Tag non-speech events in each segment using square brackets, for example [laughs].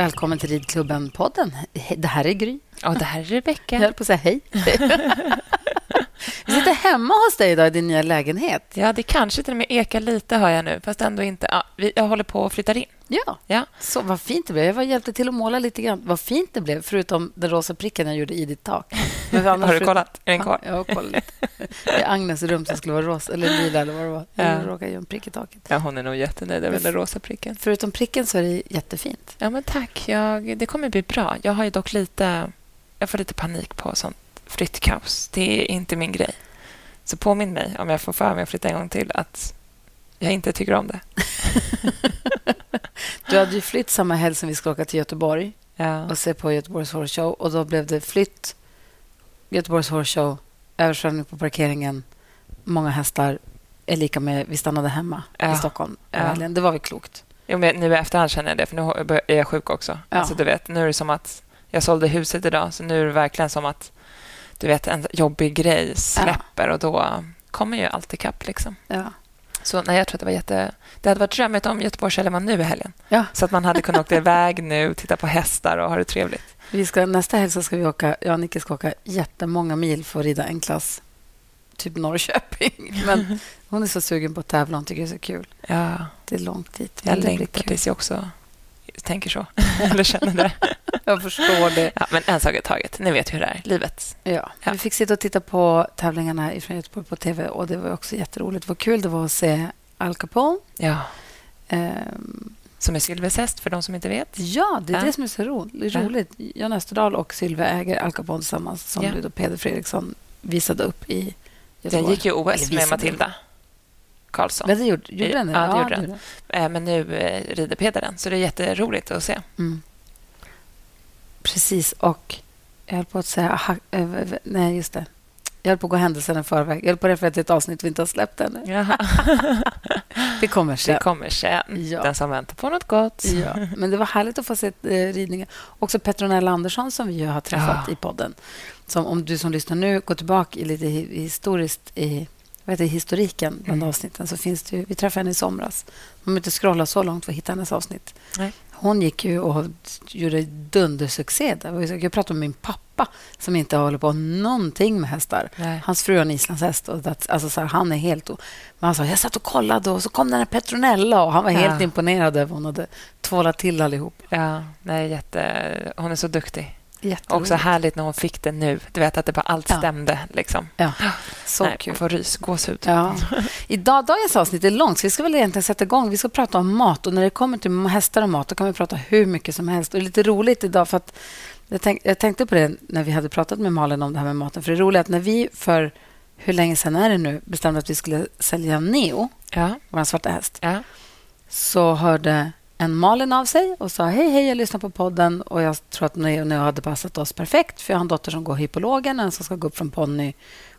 Välkommen till Ridklubben-podden. Det här är Gry. Och det här är Rebecka. Jag höll på att säga hej. [laughs] Vi sitter hemma hos dig idag i din nya lägenhet. Ja, det kanske till och med ekar lite, hör jag nu. Fast ändå inte. Ja, vi, jag håller på att flytta in. Ja, Ja. så vad fint det blev. Jag var hjälpte till att måla lite grann. Vad fint det blev, förutom den rosa pricken jag gjorde i ditt tak. [laughs] Har du kollat? Är den kvar? Ja, jag har kollat. Det är Agnes rum som skulle vara rosa, eller lila eller vad det var. Ja. Jag råkade göra en prick i taket. Ja, hon är nog jättenöjd över den rosa pricken. Förutom pricken så är det jättefint. Ja, men tack. Jag, det kommer bli bra. Jag har ju dock lite... Jag får lite panik på sånt flyttkaos. Det är inte min grej. Så påminn mig, om jag får för mig att flytta en gång till, att jag inte tycker om det. [laughs] Du hade ju flytt samma helg som vi skulle åka till Göteborg Ja. och se på Göteborgs Horse Show. Och då blev det flytt, Göteborgs Horse Show, översvämning på parkeringen, många hästar är lika med vi stannade hemma Ja. i Stockholm. Ja. Det var väl klokt. Jo, men nu i efterhand känner jag det, för nu är jag sjuk också. Ja. Alltså, du vet, nu är det som att jag sålde huset idag, så nu är det verkligen som att du vet, en jobbig grej släpper och då kommer ju allt ikapp. Liksom. Ja. Så nej, jag tror att det var jätte... Det hade varit drömmigt om Göteborgshelgen var nu i helgen. Ja. Så att man hade kunnat åka iväg nu, titta på hästar och ha det trevligt. Vi ska, nästa helg ska vi åka, jag och Nicke ska åka jättemånga mil för att rida en klass, typ Norrköping. [laughs] Men hon är så sugen på att tävla, hon tycker det är så kul. Ja, Det är långt dit. jag längtar tills jag också tänker så. [laughs] Eller känner det. Jag förstår det. Ja, men en sak i taget. Ni vet hur det är. Livet. Ja. Ja. Vi fick sitta och titta på tävlingarna från Göteborg på tv och det var också jätteroligt. Vad kul det var att se Al Capone. Ja. Ehm, Som är Sylves häst, för de som inte vet. ja, det är Ja. det som är så ro- det är Ja. roligt. Jan Österdahl och Sylve äger Al Capone tillsammans som Ja. Peder Fredriksson visade upp i Göteborg. Den gick ju OS med. Matilda Karlsson. Men det gjorde, gjorde den det? Ja, det gjorde den. gjorde Eh, Men nu eh, rider Peder den, så det är jätteroligt att se. Mm. Precis, och jag höll på att säga... aha, eh, nej, just det. Jag höll på att gå händelserna i förväg. Jag höll på att referera till ett avsnitt vi inte har släppt ännu. Det [laughs] kommer Det sen. kommer sen. Ja. Den som väntar på något gott. Ja, men det var härligt att få se eh, ridningen. Också Petronella Andersson som vi har träffat Ja. i podden. Som om du som lyssnar nu går tillbaka i lite hi- historiskt i vad heter historiken bland Mm. avsnitten så finns det ju, vi träffade henne i somras. Man behöver inte scrolla så långt för att hitta hennes avsnitt. Nej. Hon gick ju och gjorde dundersuccé. där. Jag pratade med min pappa som inte håller på någonting med hästar. Nej. Hans fru har en islandshäst. Och that's, alltså så här, han är helt... o- Men han sa, jag satt och kollade och så kom den här Petronella och han var helt Ja. imponerad över hon hade tvålat till allihop. Ja, nej, jätte... Hon är så duktig. Också härligt när hon fick det nu. Du vet att det bara allt Ja. stämde. Liksom. Ja, [gasps] så nej, kul. Får rys, gåshud. Ja. [laughs] Idag, dagens avsnitt är långt, så vi ska väl egentligen sätta igång. Vi ska prata om mat. Och när det kommer till hästar och mat då kan vi prata hur mycket som helst. Och det är lite roligt idag, för att jag, tänk, jag tänkte på det när vi hade pratat med Malin om det här med maten. För det är roligt att när vi för, hur länge sedan är det nu, bestämde att vi skulle sälja Neo, Ja, vår svarta häst, ja. så hörde en Malin av sig och sa hej, hej, jag lyssnar på podden och jag tror att Neo, Neo hade passat oss perfekt för jag har en dotter som går hypologen, en som ska gå upp från ponny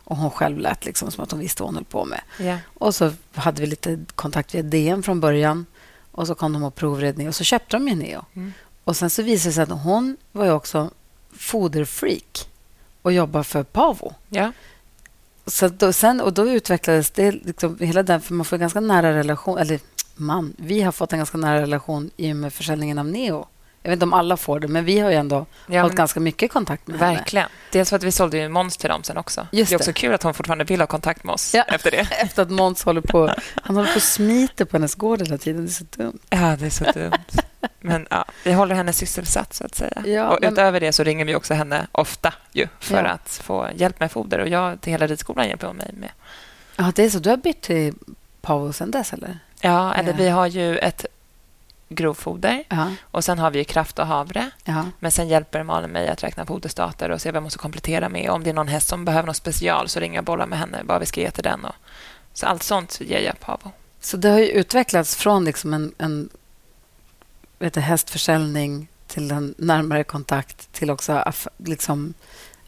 och hon själv lät liksom som att hon visste vad hon höll på med. ja. Och så hade vi lite kontakt via DM från början. Och så kom de och provredning och så köpte de ju Neo. Mm. Och sen så visade det sig att hon var ju också foderfreak och jobbar för Pavo. ja. Så då, sen, och då utvecklades det liksom, hela den, för man får ganska nära relation, eller man, vi har fått en ganska nära relation i och med försäljningen av Neo. Jag vet inte om alla får det, men vi har ju ändå ja hållit ganska mycket kontakt med henne. verkligen. Dels för att vi sålde ju Måns till dem sen också. Just det är också det. kul att hon fortfarande vill ha kontakt med oss Ja. efter det. [laughs] Efter att Måns håller på, han håller på och smiter på hennes gård hela tiden. Det är så dumt. Ja, det är så dumt. Men ja, vi håller henne sysselsatt, så att säga. Ja, och men- utöver det så ringer vi också henne ofta ju, för att få hjälp med foder. Och jag till hela ridskolan hjälper hon mig med. Ja, det är så. Du har bytt till Pavo sen dess, eller? Ja, eller Ja. vi har ju ett grovfoder Ja. och sen har vi ju kraft och havre. ja. Men sen hjälper Malin mig att räkna foderstater och se vad jag måste komplettera med. Om det är någon häst som behöver något special så ringer jag och bollar med henne vad vi ska ge till den. Och, så allt sånt ger jag Pavo. Så det har ju utvecklats från liksom en, en vet du, hästförsäljning till en närmare kontakt till också liksom,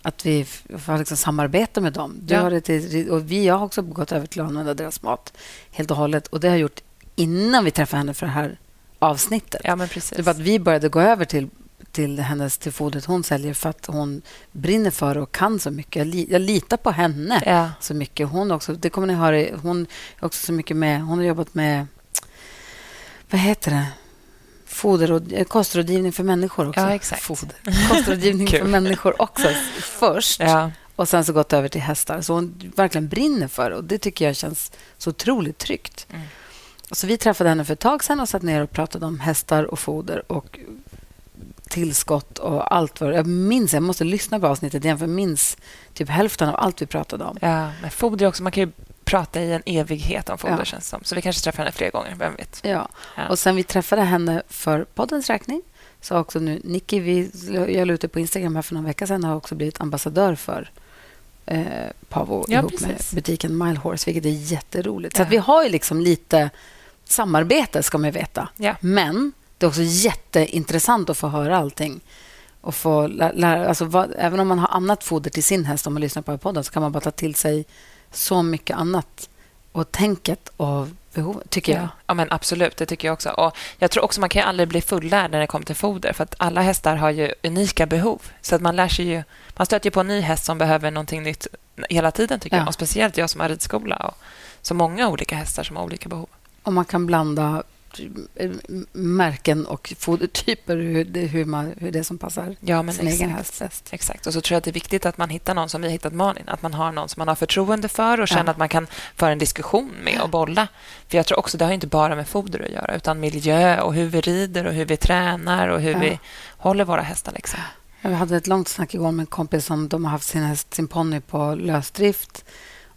att vi får liksom samarbeta med dem. Du Ja. har det till, och vi jag har också gått över till att använda deras mat helt och hållet. Och Det har jag gjort innan vi träffade henne för det här avsnittet. Ja, men precis. Det var att vi började gå över till, till hennes till fodret hon säljer för att hon brinner för och kan så mycket. Jag, li, jag litar på henne Ja. så mycket. Hon också, det kommer ni höra. Hon är också så mycket med... Hon har jobbat med... Vad heter det? Foder och, eh, kostrådgivning för människor också. Ja, exakt. Foder. Kostrådgivning för människor också först. Ja. Och sen så gått över till hästar. Så hon verkligen brinner för det. Och det tycker jag känns så otroligt tryggt. Mm. Så vi träffade henne för ett tag sedan och satt ner och pratade om hästar och foder och tillskott och allt. Vad, jag minns, jag måste lyssna på avsnittet igen för jag minns typ hälften av allt vi pratade om. Ja, men foder också. Man kan ju prata i en evighet om foder, Ja. känns som. Så vi kanske träffar henne fler gånger, vem vet? Ja. Ja. Och sen vi träffade henne för poddens räkning så också nu Nicky, vi, jag la ut det på Instagram här för någon vecka sedan, har också blivit ambassadör för eh, Pavo Ja, ihop precis. med butiken Mile Horse, vilket är jätteroligt. Så Ja. att vi har ju liksom lite samarbete, ska man veta. Ja. Men det är också jätteintressant att få höra allting. Och få lä- lära, alltså vad, även om man har annat foder till sin häst, om man lyssnar på podden, så kan man bara ta till sig så mycket annat. Och tänket och behov, tycker jag. Ja. men absolut. Det tycker jag också. Och jag tror också Man kan aldrig bli fullärd när det kommer till foder. För att Alla hästar har ju unika behov. Så att Man lär sig ju... Man stöter ju på en ny häst som behöver någonting nytt hela tiden. tycker Ja. jag. Och Speciellt jag som har ridskola. Och så många olika hästar som har olika behov. Och man kan blanda märken och fodertyper, hur det, hur, man, hur det som passar Ja, men sin egen exakt. häst bäst. Exakt. Och så tror jag att det är viktigt att man hittar någon som vi har hittat Malin. Att man har någon som man har förtroende för och känner Ja. att man kan föra en diskussion med och bolla. För jag tror också det har inte bara med foder att göra utan miljö och hur vi rider och hur vi tränar och hur Ja. vi håller våra hästar. Liksom. Jag hade ett långt snack igår med en kompis som de har haft sin häst, sin ponny på lösdrift.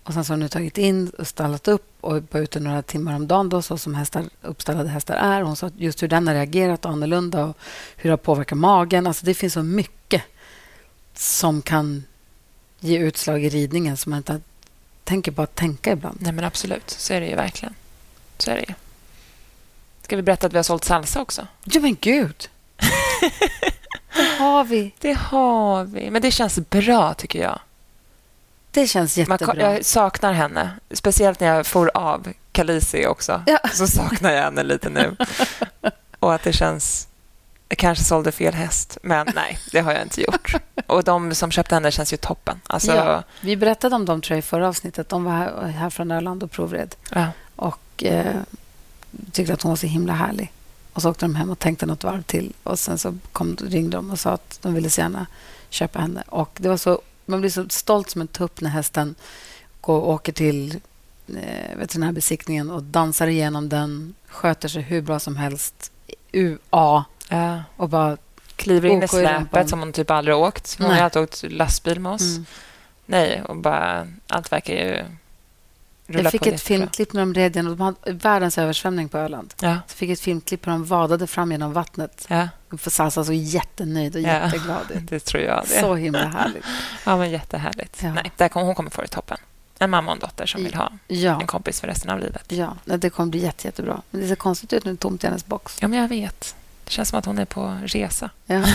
Och sen så har de nu tagit in och stallat upp och var ute några timmar om dagen då, så som hästar, uppstallade hästar är. Hon sa just hur den har reagerat annorlunda och hur det har påverkat magen. Alltså det finns så mycket som kan ge utslag i ridningen som man inte tänker på att tänka ibland. Nej, men absolut. Så är det ju verkligen. Så är det ju. Ska vi berätta att vi har sålt salsa också? Ja, men gud! [laughs] det har vi. Det har vi. Men det känns bra, tycker jag. Det känns Man, jättebra. jag saknar henne. Speciellt när jag får av Kalisi också. Ja. Så saknar jag henne lite nu. [laughs] Och att det känns... Jag kanske sålde fel häst, men nej, det har jag inte gjort. Och de som köpte henne känns ju toppen. Alltså, Ja, vi berättade om dem tror jag, i förra avsnittet. De var här, här från Öland och provred. ja. och eh, tyckte att hon var så himla härlig. Och så åkte de hem och tänkte något varv till. Och Sen så kom, ringde de och sa att de ville så gärna köpa henne. Och det var så, man blir så stolt som en tupp när hästen går åker till eh, veterinärbesiktningen och dansar igenom den, sköter sig hur bra som helst, UA Ja. och bara... Kliver in i släpet som hon typ aldrig åkt. Hon har alltid åkt lastbil med oss. Mm. Nej, och bara... Allt verkar ju Jag fick ett filmklipp när de red genom... De hade världens översvämning på Öland. Ja, Så fick jag ett filmklipp hur de vadade fram genom vattnet. ja, Salsa så jättenöjd och Ja. jätteglad [laughs] det tror jag. Det. Så himla härligt. Ja, men jättehärligt. Ja. Nej, där kom, hon kommer få det toppen. En mamma och en dotter som vill ha Ja, en kompis för resten av livet. ja det kommer bli jätte, jättebra. Men det ser konstigt ut nu, tomt i hennes box. Ja, men jag vet. Det känns som att hon är på resa. Ja. [laughs]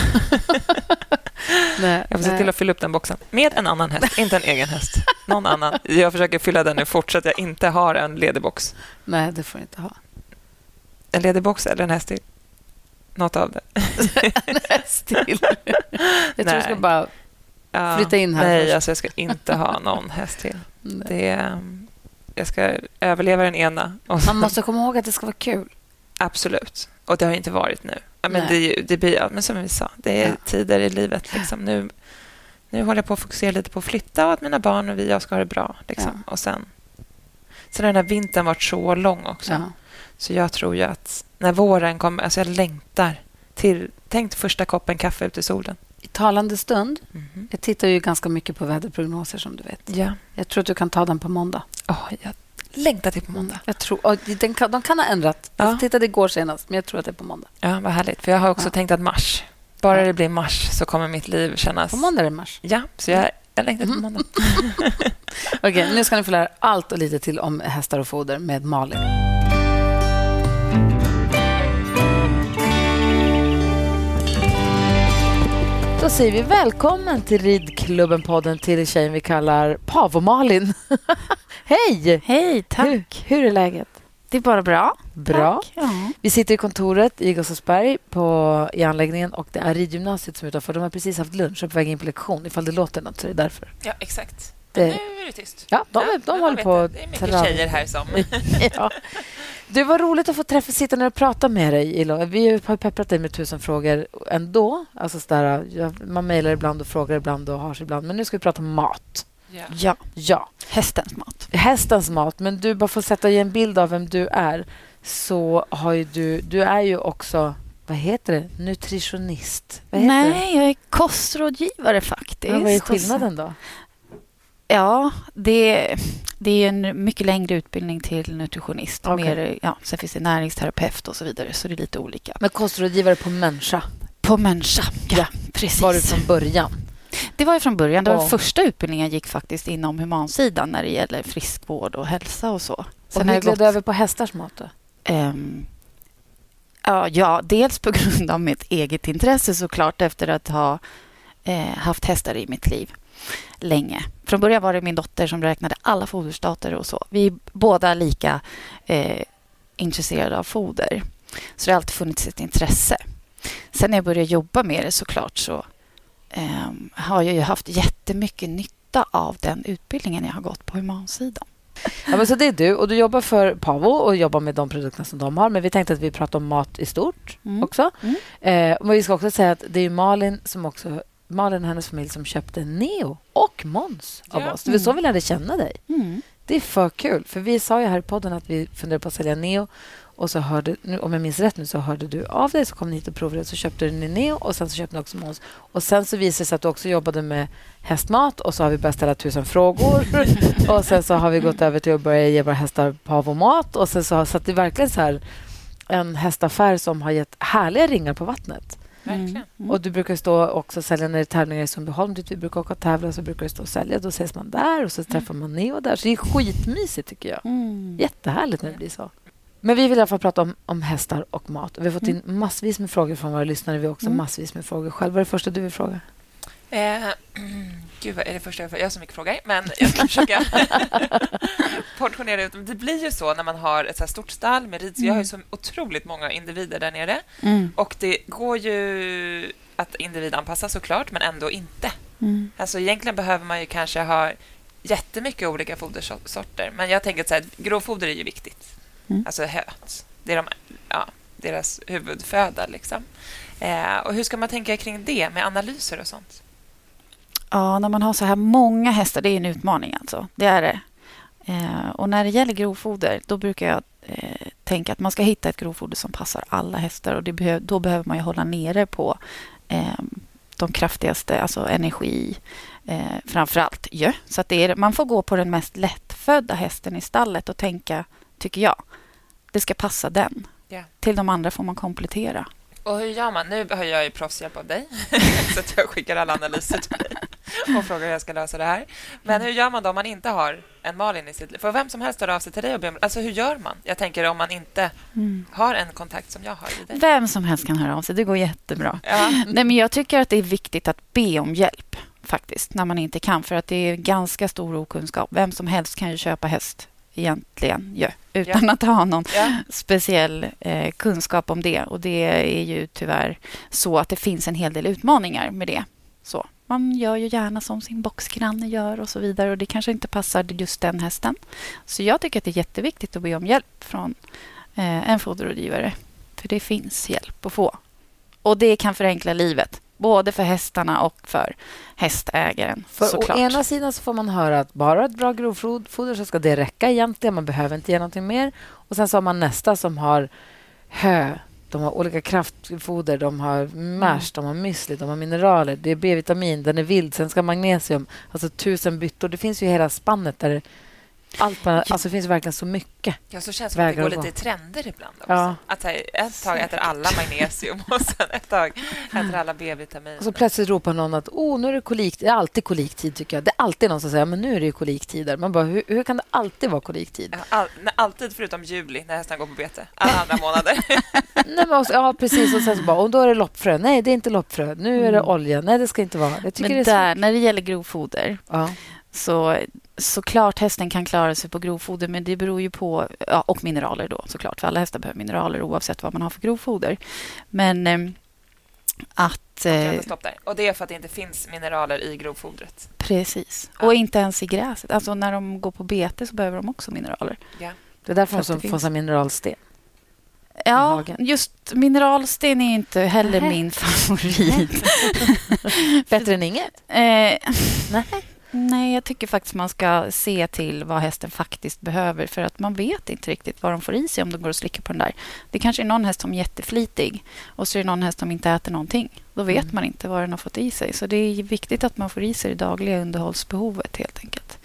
nej, Jag får se nej. till att fylla upp den boxen med en annan häst, [laughs] inte en egen häst. Någon annan. Jag försöker fylla den nu fort så att jag inte har en ledig box. nej, det får du inte ha. En ledig box eller en häst till. Något av det. [laughs] Still. Jag tror du ska Nej. bara... Flytta in här Nej, först. alltså jag ska inte ha någon häst till. Nej. Det är, jag ska överleva den ena. Man måste komma ihåg att det ska vara kul. Absolut. Och det har inte varit nu. Ja, Men, det, det blir, ja, men som vi sa, det är Ja. tider i livet. Liksom. Nu, nu håller jag på att fokusera lite på att flytta och att mina barn och vi jag ska ha det bra. Liksom. Och sen, sen har den här vintern varit så lång också. Så jag tror ju att när våren kommer... Alltså jag längtar till... Tänk första koppen kaffe ute i solen. I talande stund, Mhm. jag tittar ju ganska mycket på väderprognoser som du vet. Ja. Jag tror att du kan ta den på måndag. Åh, jag längtar till på måndag. Jag tror, och den kan, de kan ha ändrat. Ja. Jag tittade igår senast, men jag tror att det är på måndag. Ja, vad härligt. För jag har också Ja. tänkt att mars, bara Ja. det blir mars så kommer mitt liv kännas... På måndag är det mars. Ja, så jag, jag längtar till på Mm. måndag. [laughs] Okej, nu ska ni få lära allt och lite till om hästar och foder med Malin. Då säger vi välkommen till Ridklubben-podden till tjejen vi kallar Pavo-Malin. [laughs] Hej! Hej, tack. Hur, hur är läget? Det är bara bra. Bra. Tack. Ja. Vi sitter i kontoret i Gustavsberg på, i anläggningen och det är ridgymnasiet som är utanför. De har precis haft lunch och är på väg in på lektion. Ifall det låter något så är det därför. Ja, exakt. Nu är det tyst. Ja, de, ja, de håller på Det är mycket tjejer här som... [laughs] ja. Det var roligt att få träffa, sitta ner och prata med dig. Ilo. Vi har pepprat dig med tusen frågor ändå. Alltså sådär, man mejlar ibland och frågar ibland och har sig ibland. Men nu ska vi prata mat. Ja. ja. ja. Hästens mat. Hästens mat. Men du, bara för att sätta i en bild av vem du är så har ju du... Du är ju också vad heter det? Nutritionist? Nej, det? jag är kostrådgivare faktiskt. Ja, vad är skillnaden då? Ja, det, det är en mycket längre utbildning till nutritionist. Okay. Mer, ja, sen finns det näringsterapeut och så vidare, så det är lite olika. Men kostrådgivare på människa? På människa, ja. ja precis. Var det från början? Det var från början. Det var första utbildningen gick faktiskt inom humansidan när det gäller friskvård och hälsa och så. Sen och hur gled du över på hästars mat då? Um, ja, ja, dels på grund av mitt eget intresse såklart efter att ha eh, haft hästar i mitt liv länge. Från början var det min dotter som räknade alla foderstater och så. Vi är båda lika eh, intresserade av foder. Så det har alltid funnits ett intresse. Sen när jag började jobba med det såklart så eh, har jag ju haft jättemycket nytta av den utbildningen jag har gått på humansidan. Ja, men så det är du. Och Du jobbar för Pavo och jobbar med de produkterna som de har. Men vi tänkte att vi pratar om mat i stort mm. också. Mm. Eh, men vi ska också säga att det är Malin som också Malin och hennes familj som köpte Neo och Måns av ja. oss. Det var så mm. vi lärde känna dig. Mm. Det är för kul. För Vi sa ju här i podden att vi funderade på att sälja Neo. Och så hörde, nu, Om jag minns rätt nu så hörde du av dig, så kom ni hit och provade. Så köpte du Neo och sen så köpte ni också Måns. Och sen så visade det sig att du också jobbade med hästmat och så har vi börjat ställa tusen frågor. [laughs] och sen så har vi gått över till att börja ge våra hästar pavomat. Och sen så, så att det är verkligen så här en hästaffär som har gett härliga ringar på vattnet. Mm. Mm. Och du brukar stå också och sälja när det är tävlingar i Sundbyholm dit vi brukar åka och tävla så brukar du stå och sälja. Då ses man där och så träffar man Neo där. Så det är skitmysigt tycker jag. Mm. Jättehärligt när det blir så. Men vi vill i alla fall prata om, om hästar och mat. Vi har fått in mm. massvis med frågor från våra lyssnare. Vi har också mm. massvis med frågor själv. Vad är det första du vill fråga? Eh, [clears throat] gud, vad är det första jag? Jag har så mycket frågor, men jag ska försöka [laughs] portionera ut dem. Det blir ju så när man har ett så stort stall med rid. Mm. Jag har ju så otroligt många individer där nere. Mm. Och det går ju att individanpassa såklart, men ändå inte. Mm. Alltså, egentligen behöver man ju kanske ha jättemycket olika fodersorter. Men jag tänker att grovfoder är ju viktigt. Mm. Alltså höt. Det är de, ja, deras huvudföda. Liksom. Eh, och hur ska man tänka kring det med analyser och sånt? Ja, när man har så här många hästar, det är en utmaning alltså. Det är det. Eh, och när det gäller grovfoder, då brukar jag eh, tänka att man ska hitta ett grovfoder som passar alla hästar. Och behöv, då behöver man ju hålla nere på eh, de kraftigaste, alltså energi, eh, framför allt. Så att det är, man får gå på den mest lättfödda hästen i stallet och tänka, tycker jag, det ska passa den. Yeah. Till de andra får man komplettera. Och hur gör man? Nu har jag ju proffshjälp av dig, [laughs] så att jag skickar alla analyser till dig [laughs] och frågar hur jag ska lösa det här. Men hur gör man då om man inte har en Malin i sitt liv? För vem som helst höra av sig till dig och be om... Alltså hur gör man? Jag tänker om man inte mm. har en kontakt som jag har i dig. Vem som helst kan höra av sig. Det går jättebra. Ja. [laughs] Nej, men jag tycker att det är viktigt att be om hjälp faktiskt, när man inte kan. För att det är ganska stor okunskap. Vem som helst kan ju köpa häst egentligen ju, utan ja. att ha någon ja. speciell eh, kunskap om det. Och Det är ju tyvärr så att det finns en hel del utmaningar med det. Så Man gör ju gärna som sin boxgranne gör och så vidare. och Det kanske inte passar just den hästen. Så jag tycker att det är jätteviktigt att be om hjälp från eh, en foderrådgivare. För det finns hjälp att få. Och det kan förenkla livet. Både för hästarna och för hästägaren. För såklart. Å ena sidan så får man höra att bara ett bra grovfoder så ska det räcka egentligen. Man behöver inte ge någonting mer. Och Sen så har man nästa som har hö. De har olika kraftfoder, de har mash, de har müsli, de har mineraler. Det är B-vitamin, den är vild, sen ska magnesium. Alltså tusen byttor. Det finns ju hela spannet där allt bara, alltså det finns verkligen så mycket. Ja, så känns det som att det går lite i trender ibland. Också. Ja. Att ett tag äter alla magnesium och sen ett tag äter alla B-vitamin. Och så plötsligt ropar någon att oh, nu är det kolik. Det är alltid koliktid, tycker jag. Det är alltid någon som säger men nu är det koliktider. Man bara, hur, hur kan det alltid vara koliktid? all, alltid förutom juli, när hästarna går på bete. Alla andra månader. [laughs] Nej, men också, ja, precis. Och sen så bara, och då är det loppfrö. Nej, det är inte loppfrö. Nu är det mm. olja. Nej, det ska inte vara. Jag tycker men det är där, när det gäller grovfoder ja. Så såklart hästen kan klara sig på grovfoder, men det beror ju på... Ja, och mineraler då såklart, för alla hästar behöver mineraler oavsett vad man har för grovfoder. Men eh, att. Eh, stopp där. Och det är för att det inte finns mineraler i grovfodret. Precis. Ja. Och inte ens i gräset. Alltså när de går på bete så behöver de också mineraler. Ja. Det är därför de får mineralsten. Ja, just mineralsten är inte heller Nähe. min favorit. [laughs] [laughs] Bättre än inget? Eh, Nej. Nej, jag tycker faktiskt man ska se till vad hästen faktiskt behöver för att man vet inte riktigt vad de får i sig om de går och slickar på den där. Det kanske är någon häst som är jätteflitig och så är det någon häst som inte äter någonting. Då vet mm. man inte vad den har fått i sig. Så det är viktigt att man får i sig det dagliga underhållsbehovet helt enkelt.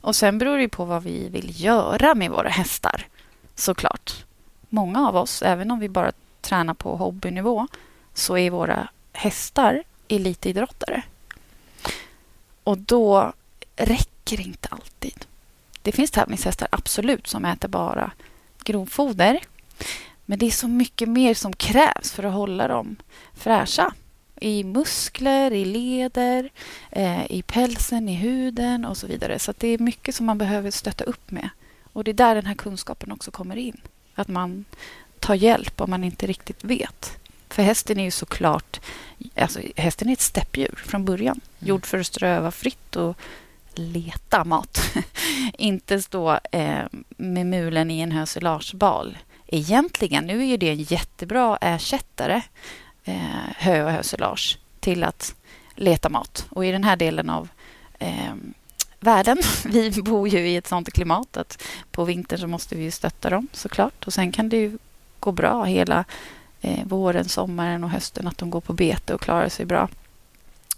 Och sen beror det på vad vi vill göra med våra hästar, såklart. Många av oss, även om vi bara tränar på hobbynivå, så är våra hästar elitidrottare. Och då räcker det inte alltid. Det finns tävlingshästar, absolut, som äter bara grovfoder. Men det är så mycket mer som krävs för att hålla dem fräscha. I muskler, i leder, eh, i pälsen, i huden och så vidare. Så det är mycket som man behöver stötta upp med. Och det är där den här kunskapen också kommer in. Att man tar hjälp om man inte riktigt vet. För hästen är ju såklart... Alltså, hästen är ett steppdjur från början. Mm. Gjord för att ströva fritt och leta mat. [laughs] inte stå eh, med mulen i en höselagebal. Egentligen, nu är ju det en jättebra ersättare, eh, hö och höselage, till att leta mat. Och i den här delen av eh, världen. [laughs] Vi bor ju i ett sånt klimat att på vintern så måste vi stötta dem såklart. Och sen kan det ju gå bra hela eh, våren, sommaren och hösten att de går på bete och klarar sig bra.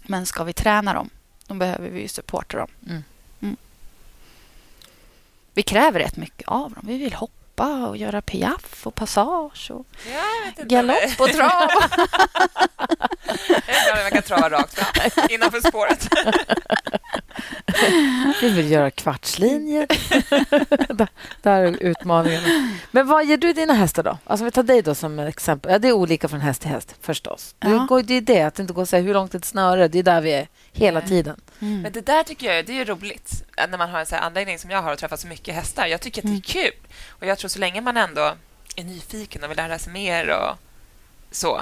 Men ska vi träna dem, då behöver vi ju supporta dem. Mm. Mm. Vi kräver rätt mycket av dem. Vi vill hoppa och göra piaff och passage och galopp och trav. [laughs] det är bra man kan trava rakt fram [laughs] innanför spåret. [laughs] Vi vill göra kvartslinjer. Där är utmaningen. Men vad ger du dina hästar då? Alltså vi tar dig då som exempel. Ja, det är olika från häst till häst förstås. Ja. Det är det, att inte gå och säga hur långt ett snöre. Det är där vi är hela tiden. Mm. Men det där tycker jag det är roligt när man har en sån anläggning som jag har och träffat så mycket hästar. Jag tycker att det är mm. kul. Och jag tror så länge man ändå är nyfiken och vill lära sig mer och så.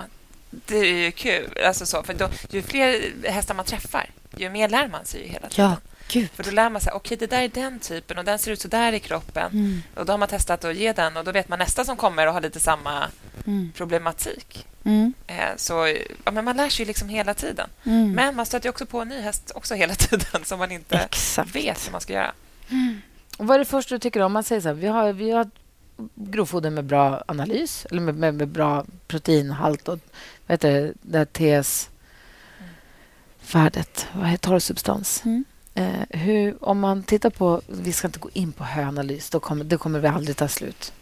Det är ju kul. Alltså så, för då, ju fler hästar man träffar, ju mer lär man sig ju hela tiden. Ja. Gud. För då lär man sig, okej, okay, det där är den typen och den ser ut så där i kroppen. Mm. Och Då har man testat att ge den och då vet man nästa som kommer och har lite samma mm. problematik. Mm. Eh, så ja, men Man lär sig liksom hela tiden. Mm. Men man stöter också på en ny häst också hela [laughs] tiden som man inte Exakt. vet hur man ska göra. Mm. Och vad är det första du tycker om? man säger så här, vi har, vi har grovfoder med bra analys eller med, med, med bra proteinhalt och vad heter det, det TS-värdet, vad heter torrsubstans. Mm. Eh, hur, om man tittar på... Vi ska inte gå in på höanalys. Då kommer, det kommer vi aldrig ta slut.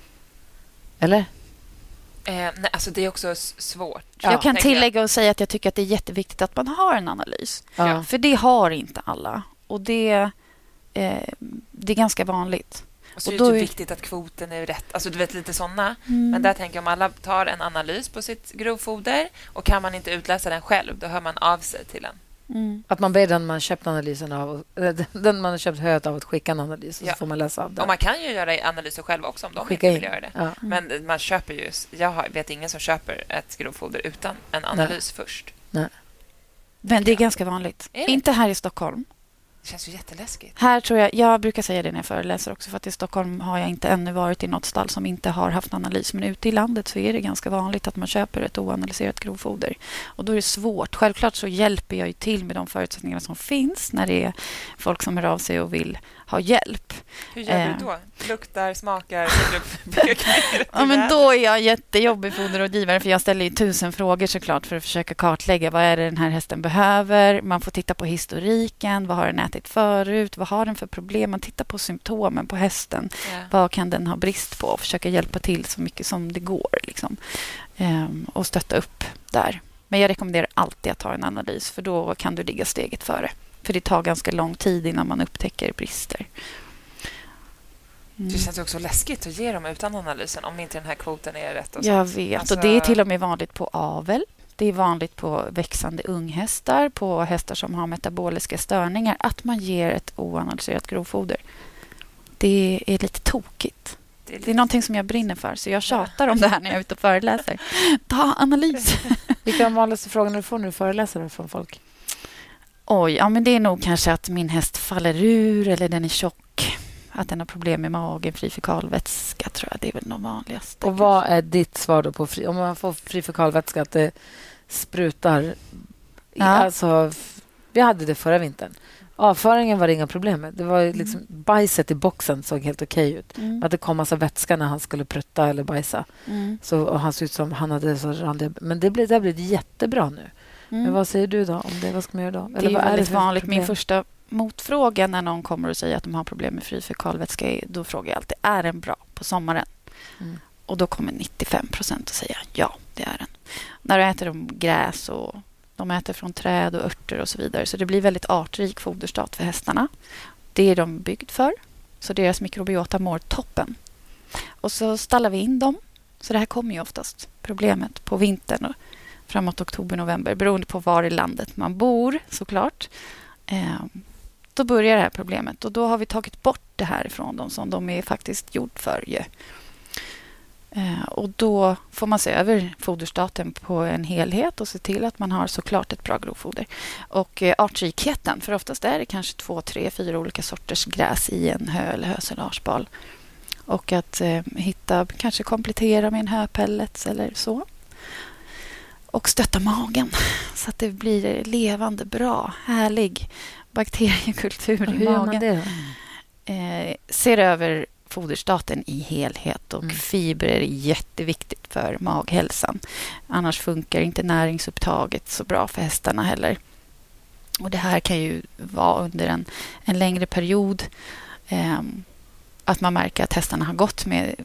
Eller? Eh, nej, alltså det är också svårt. Ja, jag kan tillägga och säga att jag tycker att det är jätteviktigt att man har en analys. Ja. För det har inte alla. Och det, eh, det är ganska vanligt. Och så och är det typ viktigt att kvoten är rätt. Alltså du vet lite såna. Mm. Men där tänker jag om alla tar en analys på sitt grovfoder och kan man inte utläsa den själv, då hör man av sig till en Mm. Att man ber den man köpt analysen av, [laughs] den man har köpt höet av att skicka en analys och ja. så får man läsa av den. Och man kan ju göra analyser själv också om de skicka inte vill göra det. Ja. Mm. Men man köper ju... Jag vet ingen som köper ett grovfoder utan en analys Nej. först. Nej. Men det är ganska vanligt. Är inte här i Stockholm. Det känns ju jätteläskigt. Här tror jag, jag brukar säga det när jag föreläser också för att i Stockholm har jag inte ännu varit i något stall som inte har haft analys. Men ute i landet så är det ganska vanligt att man köper ett oanalyserat grovfoder. Och då är det svårt. Självklart så hjälper jag till med de förutsättningar som finns när det är folk som hör av sig och vill ha hjälp. Hur gör eh. du då? Luktar, smakar, [laughs] ja, men Då är jag jättejobbig foderrådgivare för jag ställer ju tusen frågor såklart för att försöka kartlägga vad är det den här hästen behöver. Man får titta på historiken. Vad har den ätit förut? Vad har den för problem? Man tittar på symptomen på hästen. Ja. Vad kan den ha brist på? Och försöka hjälpa till så mycket som det går. Liksom. Ehm, och stötta upp där. Men jag rekommenderar alltid att ta en analys för då kan du ligga steget före. För det tar ganska lång tid innan man upptäcker brister. Mm. Det känns också läskigt att ge dem utan analysen om inte den här kvoten är rätt. Och jag vet. Alltså... Och Det är till och med vanligt på avel. Det är vanligt på växande unghästar, på hästar som har metaboliska störningar att man ger ett oanalyserat grovfoder. Det är lite tokigt. Det är, det är någonting som jag brinner för, så jag tjatar om det här när jag är ute och föreläser. Ta analys! [laughs] Vilka är de vanligaste frågorna du får när du föreläser från folk? Oj, ja, men det är nog kanske att min häst faller ur eller den är tjock. Att den har problem med magen, fri fekalvätska tror jag. Det är väl de vanligaste. Och vad är ditt svar då på fri, om man får fri fekalvätska, att det sprutar? Ja. Alltså, vi hade det förra vintern. Avföringen var det inga problem. Det var mm. liksom, mm. Bajset i boxen såg helt okej okay ut. Mm. Att det kom massa vätska när han skulle prutta eller bajsa. Mm. Så, han såg ut som han hade så randiga... Men det, blev, det har blivit jättebra nu. Mm. Men vad säger du då? om det? Vad ska man göra då? Eller det är väldigt är vanligt. Min första motfråga när någon kommer och säger att de har problem med fri fekalvätska är, då frågar jag alltid är den bra på sommaren? Mm. Och då kommer 95 procent att säga ja, det är den. När du äter de gräs och de äter från träd och örter och så vidare. Så det blir väldigt artrik foderstat för hästarna. Det är de byggd för. Så deras mikrobiota mår toppen. Och så stallar vi in dem. Så det här kommer ju oftast, problemet, på vintern framåt oktober, november beroende på var i landet man bor såklart. Eh, då börjar det här problemet och då har vi tagit bort det här ifrån dem som de är faktiskt gjord för. Ju. Eh, och då får man se över foderstaten på en helhet och se till att man har såklart ett bra grovfoder. Och eh, artrikheten, för oftast är det kanske två, tre, fyra olika sorters gräs i en hö eller höselarsbal. Och att eh, hitta, kanske komplettera med en höpellets eller så. Och stötta magen så att det blir levande, bra, härlig bakteriekultur i magen. det Eh, ser över foderstaten i helhet och mm. fibrer är jätteviktigt för maghälsan. Annars funkar inte näringsupptaget så bra för hästarna heller. Och Det här kan ju vara under en, en längre period. Eh, att man märker att hästarna har gått med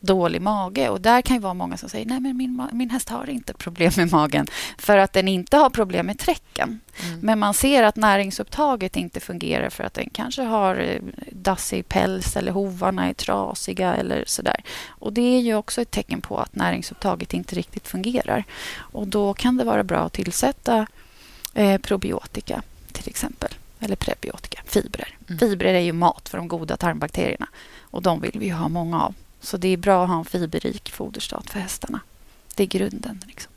dålig mage. Och Där kan ju vara många som säger nej men min, min häst har inte problem med magen för att den inte har problem med träcken. Mm. Men man ser att näringsupptaget inte fungerar för att den kanske har eh, dassig päls eller hovarna är trasiga eller sådär. Och Det är ju också ett tecken på att näringsupptaget inte riktigt fungerar. Och Då kan det vara bra att tillsätta eh, probiotika till exempel. Eller prebiotika, fibrer. Mm. Fibrer är ju mat för de goda tarmbakterierna och de vill vi ha många av. Så det är bra att ha en fiberrik foderstat för hästarna. Det är grunden. Liksom.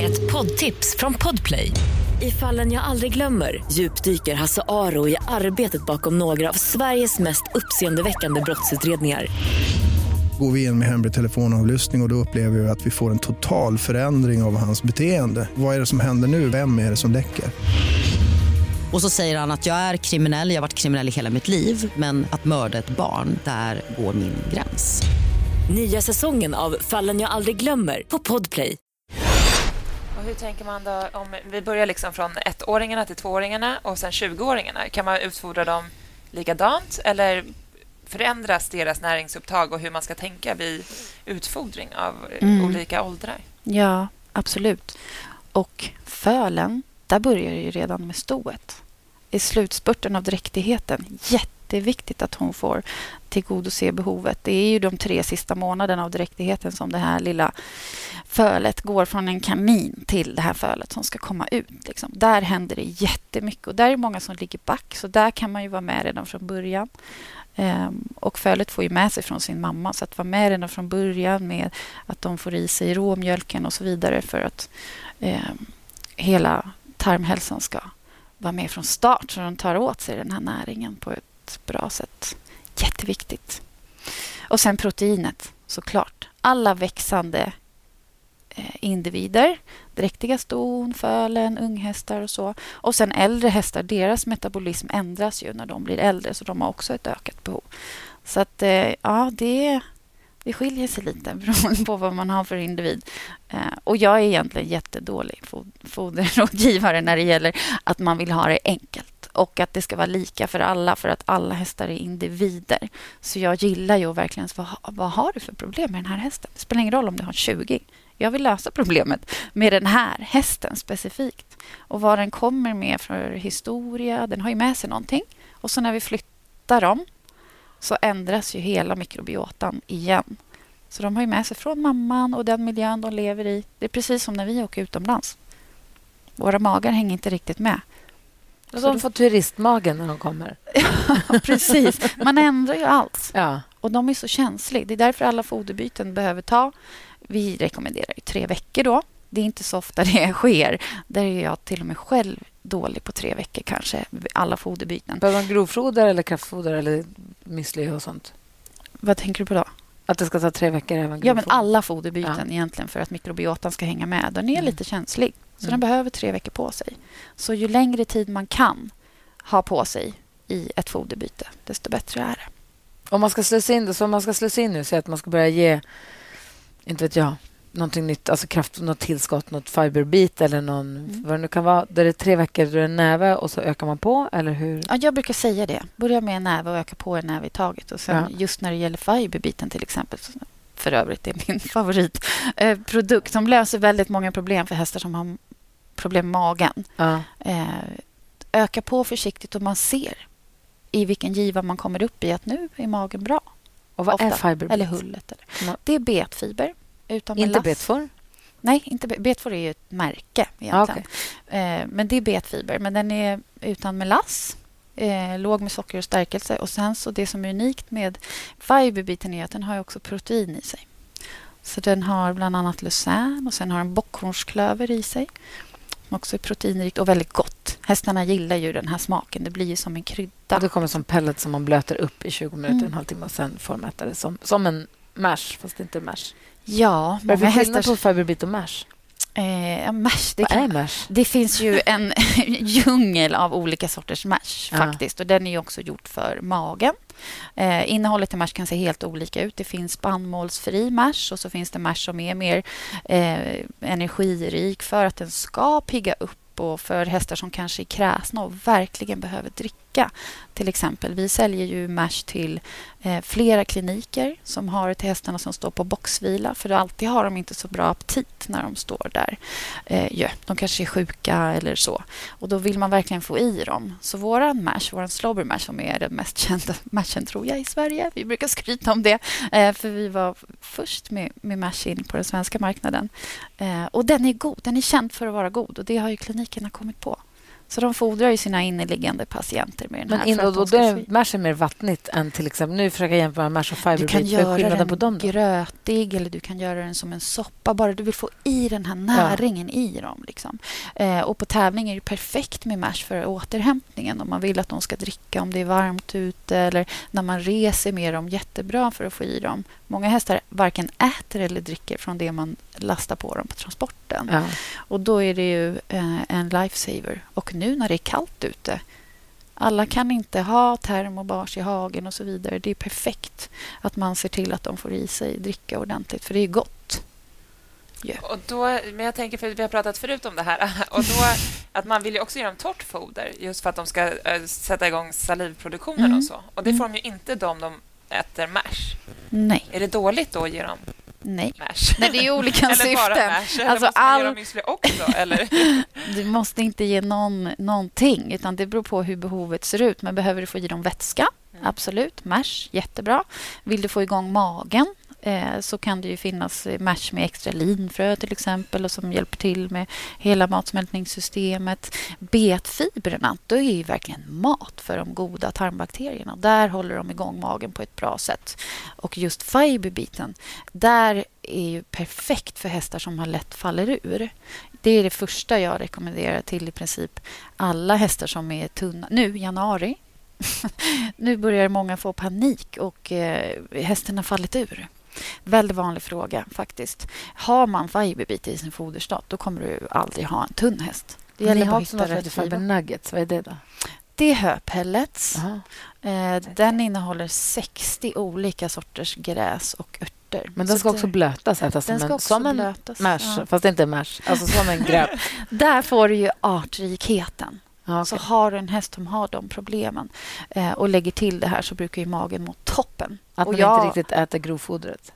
Ett poddtips från Podplay. I fallen jag aldrig glömmer djupdyker Hasse Aro i arbetet bakom några av Sveriges mest uppseendeväckande brottsutredningar går vi in med hemlig telefonavlyssning och, och då upplever vi att vi får en total förändring av hans beteende. Vad är det som händer nu? Vem är det som läcker? Och så säger han att jag är kriminell, jag har varit kriminell i hela mitt liv men att mörda ett barn, där går min gräns. Nya säsongen av Fallen jag aldrig glömmer på Podplay. Och hur tänker man då om vi börjar liksom från ettåringarna till tvååringarna och sen 20-åringarna? Kan man utfodra dem likadant eller förändras deras näringsupptag och hur man ska tänka vid utfodring av mm. olika åldrar? Ja, absolut. Och fölen där börjar det ju redan med stoet. I slutspurten av dräktigheten, jätteviktigt att hon får tillgodose behovet. Det är ju de tre sista månaderna av dräktigheten som det här lilla fölet går från en kamin till det här fölet som ska komma ut. Liksom. Där händer det jättemycket och där är det många som ligger back så där kan man ju vara med redan från början. Um, och fölet får ju med sig från sin mamma så att vara med redan från början med att de får i sig råmjölken och så vidare för att um, hela tarmhälsan ska vara med från start så de tar åt sig den här näringen på ett bra sätt. Jätteviktigt. Och sen proteinet, såklart. Alla växande eh, individer. Dräktiga ston, fölen, unghästar och så. Och sen äldre hästar, deras metabolism ändras ju när de blir äldre så de har också ett ökat behov. Så att eh, ja, det det skiljer sig lite beroende på vad man har för individ. Eh, och jag är egentligen jättedålig foderrådgivare när det gäller att man vill ha det enkelt och att det ska vara lika för alla för att alla hästar är individer. Så jag gillar ju verkligen vad, vad har du för problem med den här hästen? Det spelar ingen roll om du har 20. Jag vill lösa problemet med den här hästen specifikt. Och vad den kommer med för historia. Den har ju med sig någonting. Och så när vi flyttar dem så ändras ju hela mikrobiotan igen. Så de har ju med sig från mamman och den miljön de lever i. Det är precis som när vi åker utomlands. Våra magar hänger inte riktigt med. de får turistmagen när de kommer. [laughs] ja, precis. Man ändrar ju allt. Ja. Och de är så känsliga. Det är därför alla foderbyten behöver ta... Vi rekommenderar tre veckor då. Det är inte så ofta det [laughs] sker. Där är jag till och med själv dålig på tre veckor kanske, alla foderbyten. Behöver man grovfoder eller kraftfoder eller müsli och sånt? Vad tänker du på då? Att det ska ta tre veckor även Ja, men alla foderbyten ja. egentligen för att mikrobiotan ska hänga med. Den är mm. lite känslig, så mm. den behöver tre veckor på sig. Så ju längre tid man kan ha på sig i ett foderbyte, desto bättre är det. Om man ska slussa in det, så om man ska slussa in nu, så att man ska börja ge, inte vet jag, någonting nytt, alltså kraft, något tillskott, något fiberbit eller någon, mm. vad det nu kan vara. Där det är tre veckor, då är det en näve och så ökar man på, eller hur? Ja, jag brukar säga det. Börja med en näve och öka på en näve i taget. Och sen ja. just när det gäller fiberbiten till exempel, för övrigt är min [laughs] favoritprodukt eh, som löser väldigt många problem för hästar som har problem med magen. Ja. Eh, öka på försiktigt och man ser i vilken giva man kommer upp i att nu är magen bra. Och vad Ofta. är fiberbit? Eller hullet. Eller. Det är betfiber utan inte betfor? Nej, inte betfor är ju ett märke egentligen. Okay. Eh, men det är betfiber. Men den är utan melass, eh, låg med socker och stärkelse. Och sen så det som är unikt med fiberbiten är att den har också protein i sig. Så den har bland annat lucern och sen har den bockhornsklöver i sig. Som också är proteinrikt och väldigt gott. Hästarna gillar ju den här smaken. Det blir ju som en krydda. Och det kommer som pellet som man blöter upp i 20 minuter, mm. en halvtimme och sen äta det som, som en mash, fast inte mash. Ja, många Vad är skillnad på fiberbit och mash? Eh, mash, det, kan, mash? det finns ju en [laughs] djungel av olika sorters mash. faktiskt. Och Den är också gjord för magen. Eh, innehållet i mash kan se helt olika ut. Det finns spannmålsfri mash och så finns det mash som är mer eh, energirik för att den ska pigga upp och för hästar som kanske är kräsna och verkligen behöver dricka. Till exempel, vi säljer ju mash till eh, flera kliniker som har till hästarna som står på boxvila för alltid har de inte så bra aptit när de står där. Eh, ja, de kanske är sjuka eller så. Och Då vill man verkligen få i dem. Så vår mash, vår slobber mash som är den mest kända [laughs] mashen tror jag i Sverige. Vi brukar skryta om det eh, för vi var först med, med mash in på den svenska marknaden. Eh, och den är god. Den är känd för att vara god och det har ju klinikerna kommit på. Så de fodrar ju sina inneliggande patienter med den här. Men då, då är mash mer vattnigt än till exempel... Nu försöker jag jämföra mash och fiberbit. Du kan göra den på dem grötig eller du kan göra den som en soppa. Bara du vill få i den här näringen ja. i dem. Liksom. Eh, och på tävling är det perfekt med mash för återhämtningen. Om man vill att de ska dricka om det är varmt ute eller när man reser med dem. Jättebra för att få i dem. Många hästar varken äter eller dricker från det man lastar på dem på transporten. Ja. Och då är det ju eh, en lifesaver. Och nu när det är kallt ute alla kan inte ha termobars i hagen och så vidare. Det är perfekt att man ser till att de får i sig dricka ordentligt, för det är gott. Yeah. Och då, men jag tänker, för vi har pratat förut om det här, [laughs] och då, att man vill ju också ge dem torrt foder just för att de ska äh, sätta igång salivproduktionen mm. och så. Och det får de ju inte om de äter mash. Nej. Är det dåligt då att ge dem Nej. Mash. Nej, det är olika [laughs] eller syften. Bara mash. Eller alltså, måste all... man müsli också? Eller? [laughs] du måste inte ge någon, någonting, utan det beror på hur behovet ser ut. Men behöver du få i dem vätska? Mm. Absolut. Mash, jättebra. Vill du få igång magen? Eh, så kan det ju finnas eh, mash med extra linfrö till exempel och som hjälper till med hela matsmältningssystemet. Betfibrerna, då är ju verkligen mat för de goda tarmbakterierna. Där håller de igång magen på ett bra sätt. Och just fiberbiten, där är ju perfekt för hästar som har lätt faller ur. Det är det första jag rekommenderar till i princip alla hästar som är tunna. Nu, januari, [laughs] nu börjar många få panik och eh, hästen har fallit ur. Väldigt vanlig fråga faktiskt. Har man fiberbit i sin foderstat då kommer du aldrig ha en tunn häst. Det gäller Ni har också något som heter nuggets. Vad är det då? Det är höpellets. Eh, den innehåller 60 olika sorters gräs och örter. Men den ska också blötas, ätas den som en, som en blötas, mash, ja. fast inte mash. Alltså som en gröp. [laughs] Där får du ju artrikheten. Okay. Så har du en häst som har de problemen eh, och lägger till det här så brukar ju magen må toppen. Att man jag, inte riktigt äter grovfodret?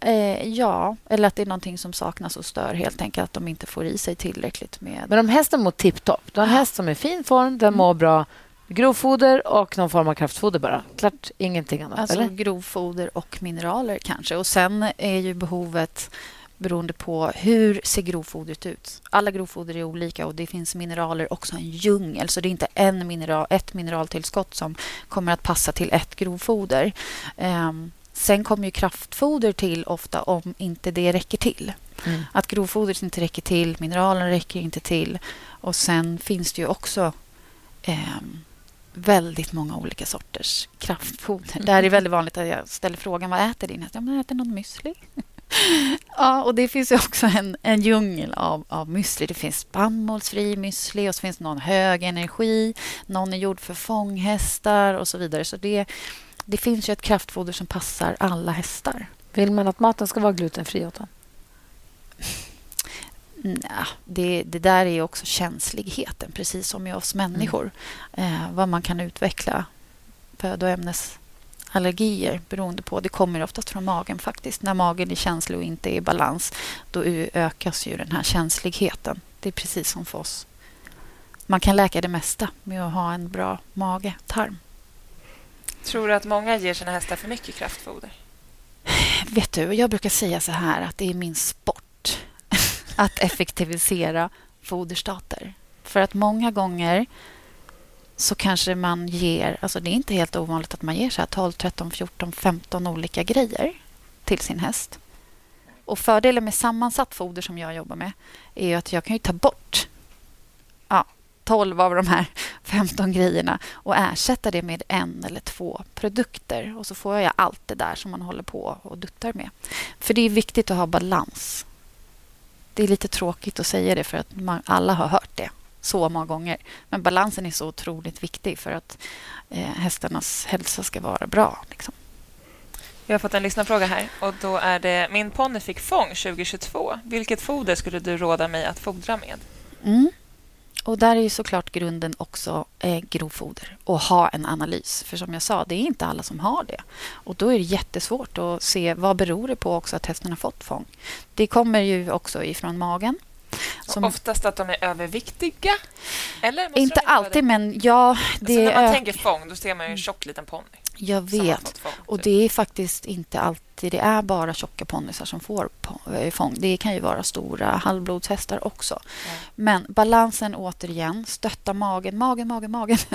Eh, ja, eller att det är någonting som saknas och stör helt enkelt. Att de inte får i sig tillräckligt med... Men om hästen mår tipptopp, du har en häst som är i fin form, den mm. mår bra. Grovfoder och någon form av kraftfoder bara. Klart ingenting annat. Alltså eller? grovfoder och mineraler kanske. Och sen är ju behovet beroende på hur ser grovfodret ut. Alla grovfoder är olika och det finns mineraler också en djungel. Så det är inte en mineral, ett mineraltillskott som kommer att passa till ett grovfoder. Um, sen kommer ju kraftfoder till ofta om inte det räcker till. Mm. Att grovfodret inte räcker till, mineralen räcker inte till. Och sen finns det ju också um, väldigt många olika sorters kraftfoder. Mm. Där är det väldigt vanligt att jag ställer frågan vad äter din häst? Ja, men äter någon müsli. [laughs] ja, och det finns också en, en djungel av, av müsli. Det finns spannmålsfri müsli och så finns någon hög energi. Någon är gjord för fånghästar och så vidare. Så det, det finns ju ett kraftfoder som passar alla hästar. Vill man att maten ska vara glutenfri åt dem? Nej, det, det där är också känsligheten, precis som i oss människor. Mm. Eh, vad man kan utveckla födoämnesallergier beroende på. Det kommer oftast från magen faktiskt. När magen är känslig och inte är i balans då ökas ju den här känsligheten. Det är precis som för oss. Man kan läka det mesta med att ha en bra mage, tarm. Tror du att många ger sina hästar för mycket kraftfoder? Vet du, jag brukar säga så här att det är min sport [laughs] att effektivisera foderstater. För att många gånger så kanske man ger... Alltså det är inte helt ovanligt att man ger så här 12, 13, 14, 15 olika grejer till sin häst. Och Fördelen med sammansatt foder som jag jobbar med är att jag kan ta bort ja, 12 av de här [laughs] 15 grejerna och ersätta det med en eller två produkter. Och så får jag allt det där som man håller på och duttar med. För det är viktigt att ha balans det är lite tråkigt att säga det för att man, alla har hört det så många gånger. Men balansen är så otroligt viktig för att eh, hästarnas hälsa ska vara bra. Liksom. Jag har fått en lyssnarfråga här. och då är det Min ponny fick fång 2022. Vilket foder skulle du råda mig att fodra med? Mm. Och där är ju såklart grunden också eh, grovfoder och ha en analys. För som jag sa, det är inte alla som har det. Och då är det jättesvårt att se vad beror det på också att hästen har fått fång. Det kommer ju också ifrån magen. Som... Oftast att de är överviktiga? Eller inte alltid, men ja... Det alltså när man tänker fång, då ser man ju en tjock liten ponny. Jag vet. Fång, och typ. det är faktiskt inte alltid det är bara tjocka ponnysar som får eh, fång. Det kan ju vara stora halvblodshästar också. Mm. Men balansen återigen, stötta magen, magen, magen, magen. [laughs]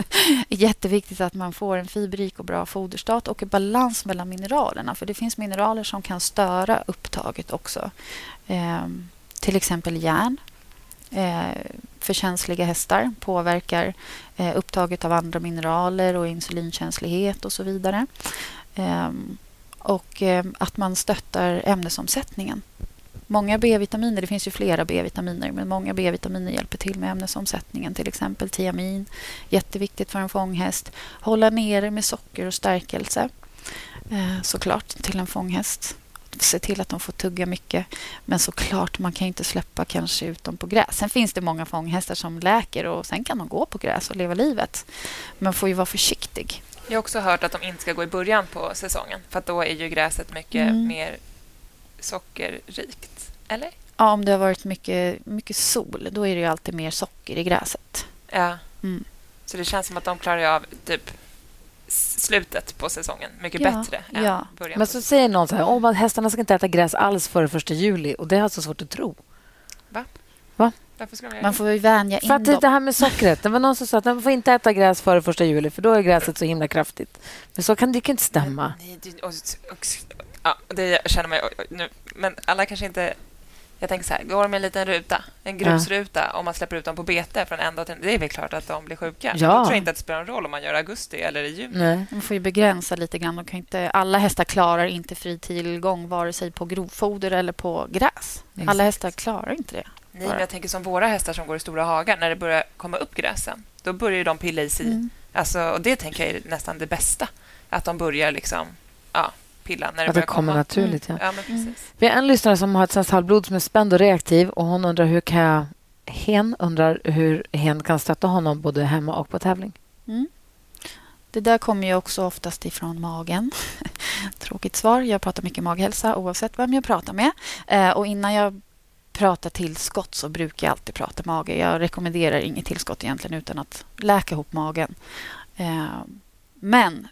är jätteviktigt att man får en fiberrik och bra foderstat och balans mellan mineralerna. För det finns mineraler som kan störa upptaget också. Ehm, till exempel järn eh, för känsliga hästar påverkar eh, upptaget av andra mineraler och insulinkänslighet och så vidare. Ehm, och ehm, att man stöttar ämnesomsättningen. Många B-vitaminer, det finns ju flera B-vitaminer, men många B-vitaminer hjälper till med ämnesomsättningen. Till exempel tiamin, jätteviktigt för en fånghäst. Hålla nere med socker och stärkelse, eh, såklart, till en fånghäst se till att de får tugga mycket. Men såklart, man kan inte släppa kanske ut dem på gräs. Sen finns det många fånghästar som läker och sen kan de gå på gräs och leva livet. Man får ju vara försiktig. Jag har också hört att de inte ska gå i början på säsongen för då är ju gräset mycket mm. mer sockerrikt. Eller? Ja, om det har varit mycket, mycket sol, då är det ju alltid mer socker i gräset. Ja. Mm. Så det känns som att de klarar av typ slutet på säsongen mycket ja, bättre än ja. början. Men så säger någon så här, oh, hästarna ska inte äta gräs alls före första juli. Och Det är alltså svårt att tro. Va? Va? Man får ju vänja in för att dem. Det här med sockret. Det var någon som sa att man får inte äta gräs före första juli för då är gräset så himla kraftigt. Men så kan det kan inte stämma. Nej, det, och, och, ja, det känner man nu. Men alla kanske inte jag tänker så här, går de med en liten ruta, en grusruta, ja. om man släpper ut dem på bete från en dag till Det är väl klart att de blir sjuka. Ja. Jag tror inte att det spelar någon roll om man gör augusti eller i juni. Nej. Man får ju begränsa lite grann. De kan inte, alla hästar klarar inte fri tillgång vare sig på grovfoder eller på gräs. Exakt. Alla hästar klarar inte det. Nej, men jag tänker som våra hästar som går i stora hagar, när det börjar komma upp gräsen, då börjar de pilla i sig. Mm. Alltså, och det tänker jag är nästan det bästa. Att de börjar liksom, ja, pilla när det att det kommer komma. naturligt. Ja. Ja, mm. Vi har en lyssnare som har ett svenskt halvblod som är spänd och reaktiv. Och hon undrar hur kan jag... Hen undrar hur hen kan stötta honom både hemma och på tävling. Mm. Det där kommer ju också oftast ifrån magen. [laughs] Tråkigt svar. Jag pratar mycket maghälsa oavsett vem jag pratar med. Eh, och innan jag pratar tillskott så brukar jag alltid prata mage. Jag rekommenderar inget tillskott egentligen utan att läka ihop magen. Eh, men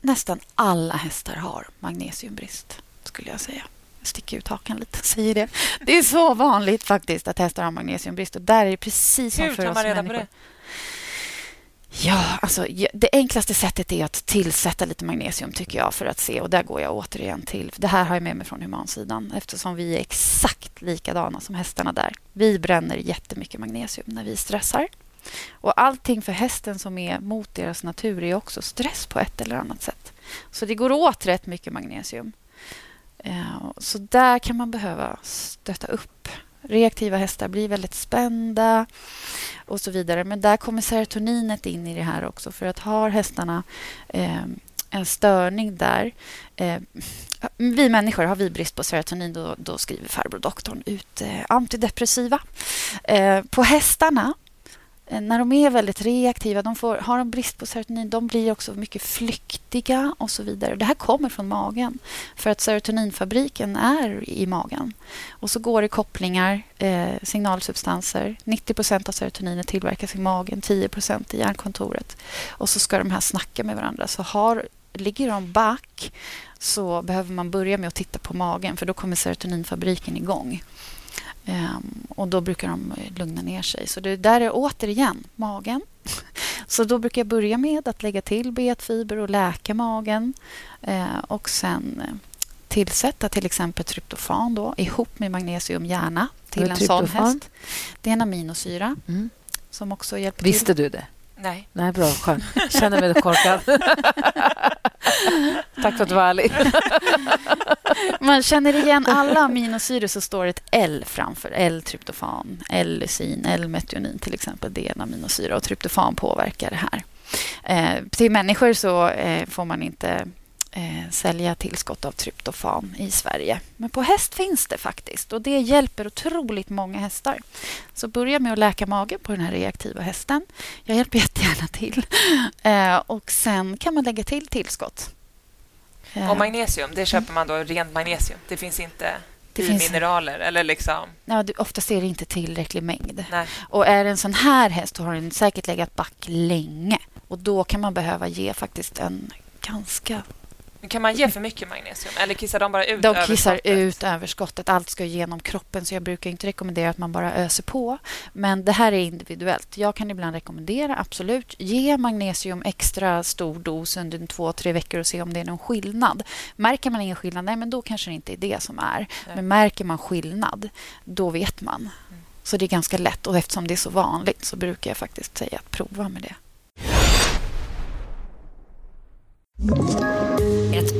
nästan alla hästar har magnesiumbrist, skulle jag säga. sticka ut hakan lite säger det. Det är så vanligt faktiskt att hästar har magnesiumbrist och där är det precis som Hur för tar man reda på det? Ja, alltså, det enklaste sättet är att tillsätta lite magnesium tycker jag för att se. Och där går jag återigen till. Det här har jag med mig från humansidan eftersom vi är exakt likadana som hästarna där. Vi bränner jättemycket magnesium när vi stressar. Och allting för hästen som är mot deras natur är också stress på ett eller annat sätt. Så det går åt rätt mycket magnesium. Eh, så där kan man behöva stötta upp. Reaktiva hästar blir väldigt spända och så vidare. Men där kommer serotoninet in i det här också. För att har hästarna eh, en störning där... Eh, vi människor, har vi brist på serotonin då, då skriver farbror doktorn ut antidepressiva. På hästarna Eh, när de är väldigt reaktiva, de får, har de brist på serotonin, de blir också mycket flyktiga och så vidare. Det här kommer från magen, för att serotoninfabriken är i magen. Och så går det kopplingar, eh, signalsubstanser. 90% av serotoninet tillverkas i magen, 10% i hjärnkontoret. Och så ska de här snacka med varandra. Så har, ligger de back så behöver man börja med att titta på magen, för då kommer serotoninfabriken igång. Ehm, och då brukar de lugna ner sig. Så det där är återigen magen. [laughs] Så då brukar jag börja med att lägga till betfiber och läka magen. Eh, och sen eh, tillsätta till exempel tryptofan då, ihop med magnesium gärna till en sån häst. Det är en aminosyra Mm. som också hjälper Visste till. du det? Nej. Nej, bra. Skönt. Känner mig korkad. [laughs] Tack för att du var ärlig. Man känner igen alla aminosyror så står ett L framför. L-tryptofan, L-lysin, L-metionin till exempel. Det är en aminosyra och tryptofan påverkar det här. Eh, till människor så eh, får man inte eh, sälja tillskott av tryptofan i Sverige. Men på häst finns det faktiskt och det hjälper otroligt många hästar. Så börja med att läka magen på den här reaktiva hästen. Jag hjälper jättegärna till. [laughs] Eh, och sen kan man lägga till tillskott. Eh, Och magnesium, det köper man då rent magnesium. Det finns inte Det finns- mineraler eller liksom... Ja, det, oftast är det inte tillräcklig mängd. Nej. Och är det en sån här häst så har den säkert legat back länge. Och då kan man behöva ge faktiskt en ganska... Kan man ge för mycket magnesium eller kissar de bara ut De kissar överskottet? ut överskottet. Allt ska genom kroppen så jag brukar inte rekommendera att man bara öser på. Men det här är individuellt. Jag kan ibland rekommendera, absolut, ge magnesium extra stor dos under två, tre veckor och se om det är någon skillnad. Märker man ingen skillnad, nej men då kanske det inte är det som är. Nej. Men märker man skillnad, då vet man. Så det är ganska lätt och eftersom det är så vanligt så brukar jag faktiskt säga att prova med det.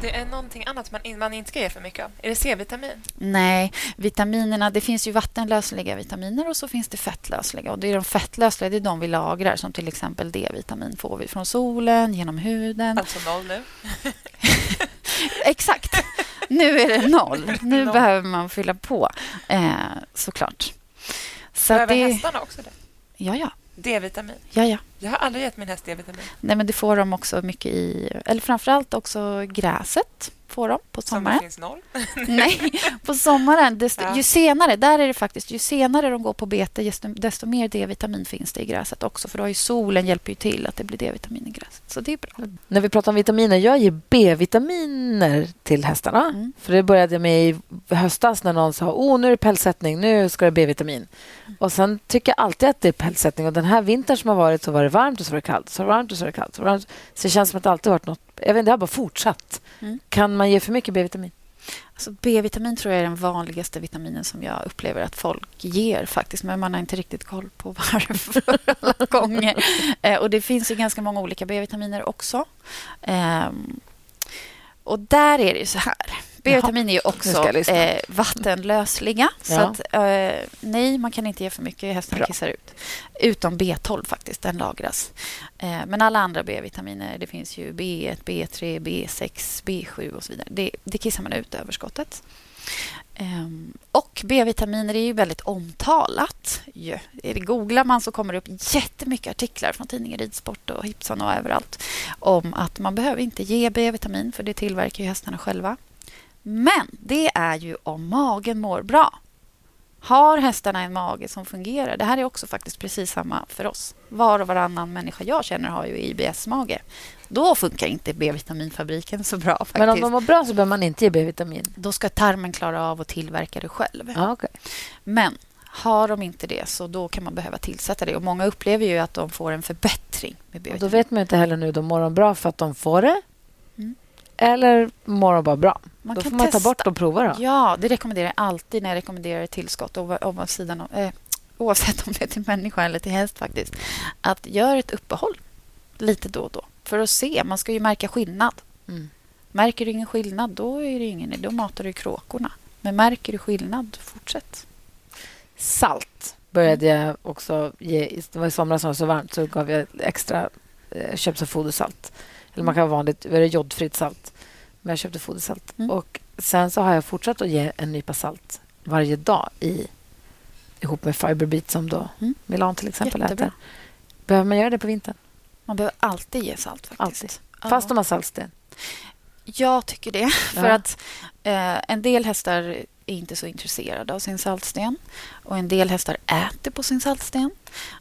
Det är någonting annat man, man inte ska ge för mycket av. Är det C-vitamin? Nej, vitaminerna, det finns ju vattenlösliga vitaminer och så finns det fettlösliga. Och det är de fettlösliga, det är de vi lagrar som till exempel D-vitamin får vi från solen, genom huden. Alltså noll nu. [laughs] Exakt. Nu är det noll. Nu Noll. behöver man fylla på, eh, såklart. Så Behöver det... hästarna också det? Ja, ja. D-vitamin. ja, ja. Jag har aldrig gett min häst D-vitamin. Nej, men det får de också mycket i... Eller framförallt också gräset får de på Som det sommaren. finns noll. [laughs] Nej, på sommaren. Desto, Ja. Ju senare, där är det faktiskt, ju senare de går på bete, desto, desto mer D-vitamin finns det i gräset också. För då har ju solen hjälper ju till att det blir D-vitamin i gräset. Så det är bra. När vi pratar om vitaminer, jag ger B-vitaminer till hästarna. Mm. För det började med i höstas när någon sa oh, nu är det pälssättning, nu ska det B-vitamin. Och sen tycker jag alltid att det är pälssättning. Och den här vintern som har varit så var det varmt och så var det kallt. Så var det varmt och så var det kallt. Så, var det varmt. så det känns som att det alltid varit något... Jag vet det har bara fortsatt. Mm. Kan man ge för mycket B-vitamin? Alltså B-vitamin tror jag är den vanligaste vitaminen som jag upplever att folk ger faktiskt. Men man har inte riktigt koll på [laughs] varför alla gånger. Eh, och det finns ju ganska många olika B-vitaminer också. Ehm, och där är det ju så här. B-vitamin är ju också eh, vattenlösliga. Så Ja. att, eh, nej, man kan inte ge för mycket. Hästen Bra. kissar ut. Utom B12 faktiskt, den lagras. Eh, men alla andra B-vitaminer, det finns ju B1, B3, B6, B7 och så vidare. Det, det kissar man ut överskottet. Um, och B-vitaminer är ju väldigt omtalat. Googlar man så kommer det upp jättemycket artiklar från tidningen Ridsport och Hipson och överallt om att man behöver inte ge B-vitamin för det tillverkar ju hästarna själva. Men det är ju om magen mår bra. Har hästarna en mage som fungerar? Det här är också faktiskt precis samma för oss. Var och varannan människa jag känner har ju IBS-mage. Då funkar inte B-vitaminfabriken så bra. Faktiskt. Men om de mår bra så behöver man inte ge B-vitamin? Då ska tarmen klara av att tillverka det själv. Ah, okay. Men har de inte det så då kan man behöva tillsätta det. Och Många upplever ju att de får en förbättring med B-vitamin. Då vet man inte heller nu, då mår de bra för att de får det. Eller mår de bara bra? Man då får man testa. ta bort och prova. Då. Ja, det rekommenderar jag alltid när jag rekommenderar tillskott. Eh, oavsett om det är till människa eller till häst. faktiskt. Att göra ett uppehåll lite då och då för att se. Man ska ju märka skillnad. Mm. Märker du ingen skillnad, då är det ingen Då matar du kråkorna. Men märker du skillnad, fortsätt. Salt började jag också ge. Det var i somras det var så varmt så gav jag extra, eh, köpte fodersalt. Eller man kan ha vanligt, det jodfritt salt. Men jag köpte fodersalt. Mm. Och sen så har jag fortsatt att ge en nypa salt varje dag i, ihop med Fiberbit som då mm. Milan till exempel Jättebra. äter. Behöver man göra det på vintern? Man behöver alltid ge salt. faktiskt. Alltid. Fast de har saltsten? Jag tycker det. [laughs] För ja. att eh, en del hästar är inte så intresserade av sin saltsten. Och En del hästar äter på sin saltsten.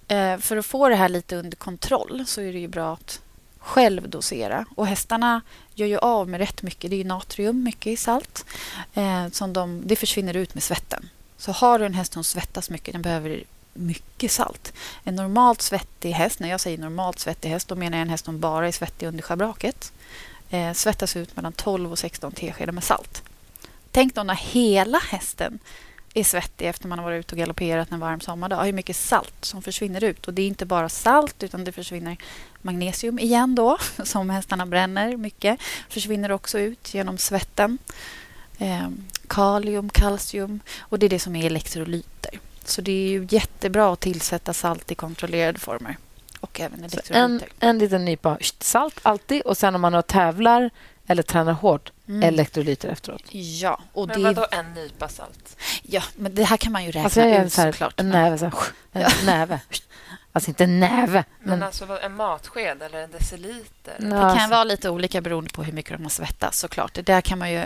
Eh, för att få det här lite under kontroll så är det ju bra att själv dosera. Och hästarna gör ju av med rätt mycket. Det är natrium mycket i salt. Eh, som de, det försvinner ut med svetten. Så har du en häst som svettas mycket, den behöver mycket salt. En normalt svettig häst, när jag säger normalt svettig häst, då menar jag en häst som bara är svettig under schabraket. Eh, svettas ut mellan 12 och 16 teskedar med salt. Tänk då när hela hästen är svettig efter man har varit ute och galopperat en varm sommardag. Hur mycket salt som försvinner ut. Och Det är inte bara salt, utan det försvinner magnesium igen då, [laughs] som hästarna bränner mycket. försvinner också ut genom svetten. Eh, kalium, kalcium och det är det som är elektrolyter. Så det är ju jättebra att tillsätta salt i kontrollerade former. Och även elektrolyter. En, en liten nypa salt alltid och sen om man tävlar eller tränar hårt, mm. elektrolyter efteråt. Ja. Och men det... vadå en nypa salt? Ja, men det här kan man ju räkna alltså ut så här, såklart. En näve. Så här, en ja. näve. Alltså inte näve. Men, men alltså en matsked eller en deciliter? Ja, det kan alltså. vara lite olika beroende på hur mycket de har svettats såklart. Det där kan man ju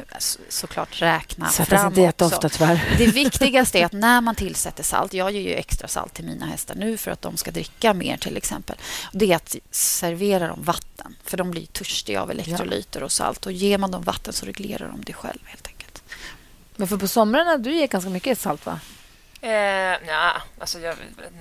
såklart räkna Svettas fram inte jätteofta tyvärr. Det viktigaste är att när man tillsätter salt, jag ger ju extra salt till mina hästar nu för att de ska dricka mer till exempel. Det är att servera dem vatten, för de blir törstiga av elektrolyter ja. och salt. Och ger man dem vatten så reglerar de det själv helt enkelt. Men för på somrarna, du ger ganska mycket salt va? Eh, ja, alltså jag,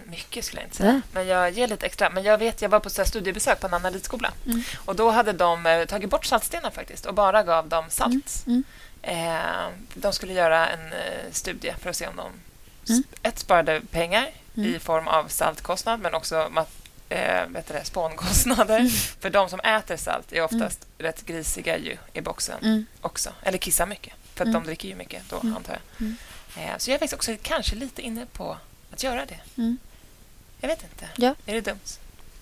mycket skulle jag inte säga. Mm. Men jag ger lite extra. Men jag vet, jag var på så studiebesök på en analysskola. Mm. Och då hade de eh, tagit bort saltstenar faktiskt och bara gav dem salt. Mm. mm. Eh, de skulle göra en eh, studie för att se om de mm. ett sparade pengar i mm. form av saltkostnad men också eh, vet det, spånkostnader. För de som äter salt är oftast rätt grisiga ju i boxen också. Eller kissar mycket, för att de dricker ju mycket då, antar jag. Eh, så jag är faktiskt också kanske lite inne på att göra det. Mm. Jag vet inte. Ja. Är det dumt?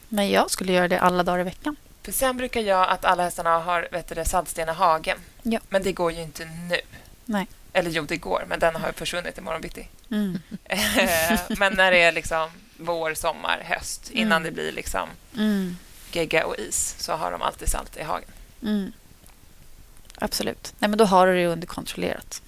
Men jag skulle göra det alla dagar i veckan. För Sen brukar jag att alla hästarna har vet du, saltsten i hagen. Ja. Men det går ju inte nu. Nej. Eller jo, det går, men den har försvunnit imorgon bitti. Mm. [laughs] Eh, men när det är liksom vår, sommar, höst innan mm. det blir liksom mm. gegga och is så har de alltid salt i hagen. Mm. Absolut. Nej, men då har du det under kontrollerat.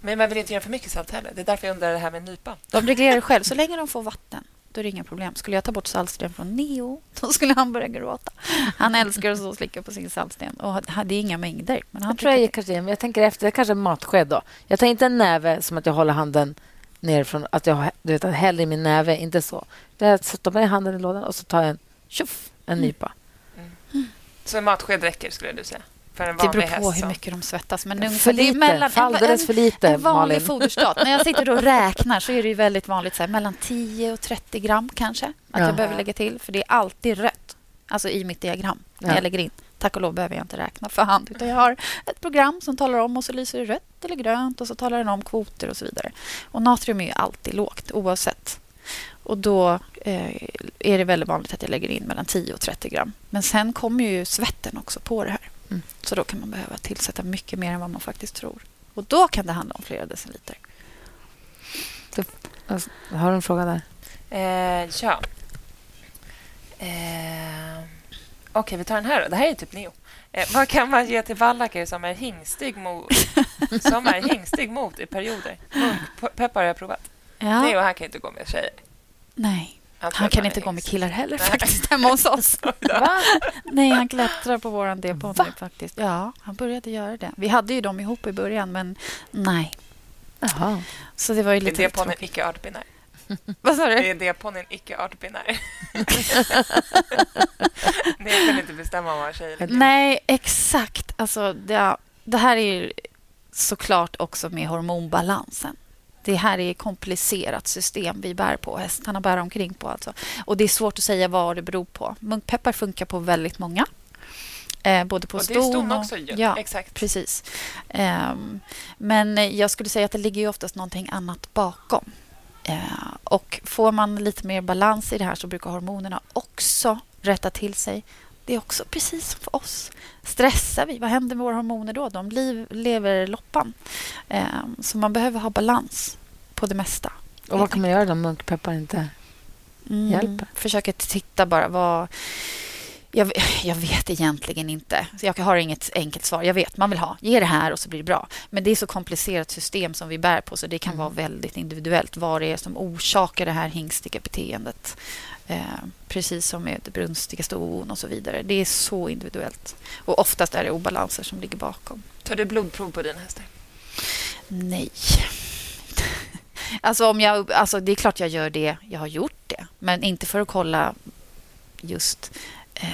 Men man vill inte göra för mycket salt heller. Det är därför jag undrar det här med nypa. De reglerar själv. Så länge de får vatten, då är det inga problem. Skulle jag ta bort saltsten från Neo, då skulle han börja gråta. Han älskar att stå och slicka på sin saltsten. Och det är inga mängder. Men han jag tror jag, kanske, jag tänker efter. Det kanske en matsked då. Jag tar inte en näve som att jag håller handen ner från... Att jag du vet, häller i min näve. Inte så. Jag stoppar handen i lådan och så tar jag en, tjoff, en mm. nypa. Mm. Så en matsked räcker, skulle du säga? en? Det beror på hur mycket de svettas. Men för lite, mellan, alldeles för lite, En vanlig foderstat. När jag sitter och räknar så är det väldigt vanligt så här, mellan 10 och 30 gram kanske att ja. jag behöver lägga till. För det är alltid rött alltså i mitt diagram när ja. jag lägger in. Tack och lov behöver jag inte räkna för hand. Utan jag har ett program som talar om och så lyser det rött eller grönt och så talar den om kvoter och så vidare. Och natrium är ju alltid lågt oavsett. Och då eh, är det väldigt vanligt att jag lägger in mellan 10 och 30 gram. Men sen kommer ju svetten också på det här. Mm. Så då kan man behöva tillsätta mycket mer än vad man faktiskt tror. Och då kan det handla om flera deciliter. Alltså, har du en fråga där? Eh, ja. Eh, Okej, vi tar den här. Då. Det här är typ neo. Eh, vad kan man ge till vallacker som är hingstig mot, [laughs] som är hingstig mot i perioder? Munkpeppar har jag provat. Ja. Neo, han kan inte gå med tjejer. Nej. Han, han kan inte gå med killar heller Nej. faktiskt hemma hos oss. [laughs] [laughs] Nej, han klättrar på vår D-ponny faktiskt. Ja, han började göra det. Vi hade ju dem ihop i början, men nej. Jaha. Så det var ju lite Är D-ponnyn icke artbinär? [laughs] Vad sa du? Är D-ponnyn icke artbinär? [laughs] Ni kan inte bestämma vad tjejer liksom. Nej, exakt. Alltså, det, det här är såklart också med hormonbalansen. Det här är ett komplicerat system vi bär på, hästarna bär omkring på. Alltså. Och Det är svårt att säga vad det beror på. Munkpeppar funkar på väldigt många. Eh, både på och ston, ston också. Ju. Ja, Exakt. precis. Eh, men jag skulle säga att det ligger ju oftast någonting annat bakom. Eh, och Får man lite mer balans i det här så brukar hormonerna också rätta till sig. Det är också precis som för oss. Stressar vi, vad händer med våra hormoner då? De lever loppan. Eh, så man behöver ha balans på det mesta. Och Vad kan man göra om munkpeppar inte mm, hjälper? Försöka titta bara. vad... Jag, jag, vet egentligen inte. Jag har inget enkelt svar. Jag vet, man vill ha. Ge det här och så blir det bra. Men det är så komplicerat system som vi bär på så det kan mm. vara väldigt individuellt vad det är som orsakar det här hingstiga beteendet. Eh, precis som med brunstiga ston och så vidare. Det är så individuellt. Och oftast är det obalanser som ligger bakom. Tar du blodprov på dina hästar? Nej. [laughs] Alltså, om jag, alltså det är klart jag gör det. Jag har gjort det. Men inte för att kolla just eh,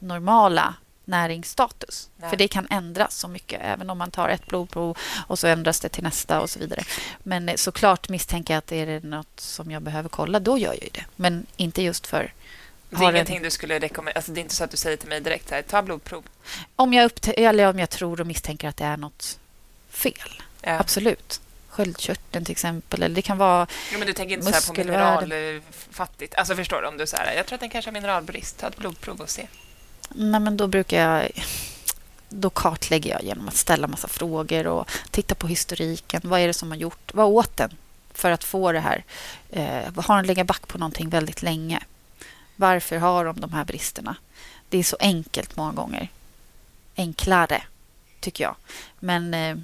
normala näringsstatus. Nej. För det kan ändras så mycket, även om man tar ett blodprov och så ändras det till nästa och så vidare. Men eh, såklart misstänker jag att är det något som jag behöver kolla, då gör jag ju det. Men inte just för... Det är ingenting en... du skulle rekommendera? Alltså det är inte så att du säger till mig direkt här, ta blodprov? Om jag, eller om jag tror och misstänker att det är något fel. Ja. Absolut sköldkörteln till exempel. Eller det kan vara jo, men Du tänker inte så på mineralfattigt? Alltså förstår du? Om du så här, jag tror att den kanske har mineralbrist. Ta ett blodprov och se. Nej, men då brukar jag... Då kartlägger jag genom att ställa massa frågor och titta på historiken. Vad är det som har gjort? Vad åt den för att få det här? Eh, har den legat back på någonting väldigt länge? Varför har de de här bristerna? Det är så enkelt många gånger. Enklare, tycker jag. Men eh,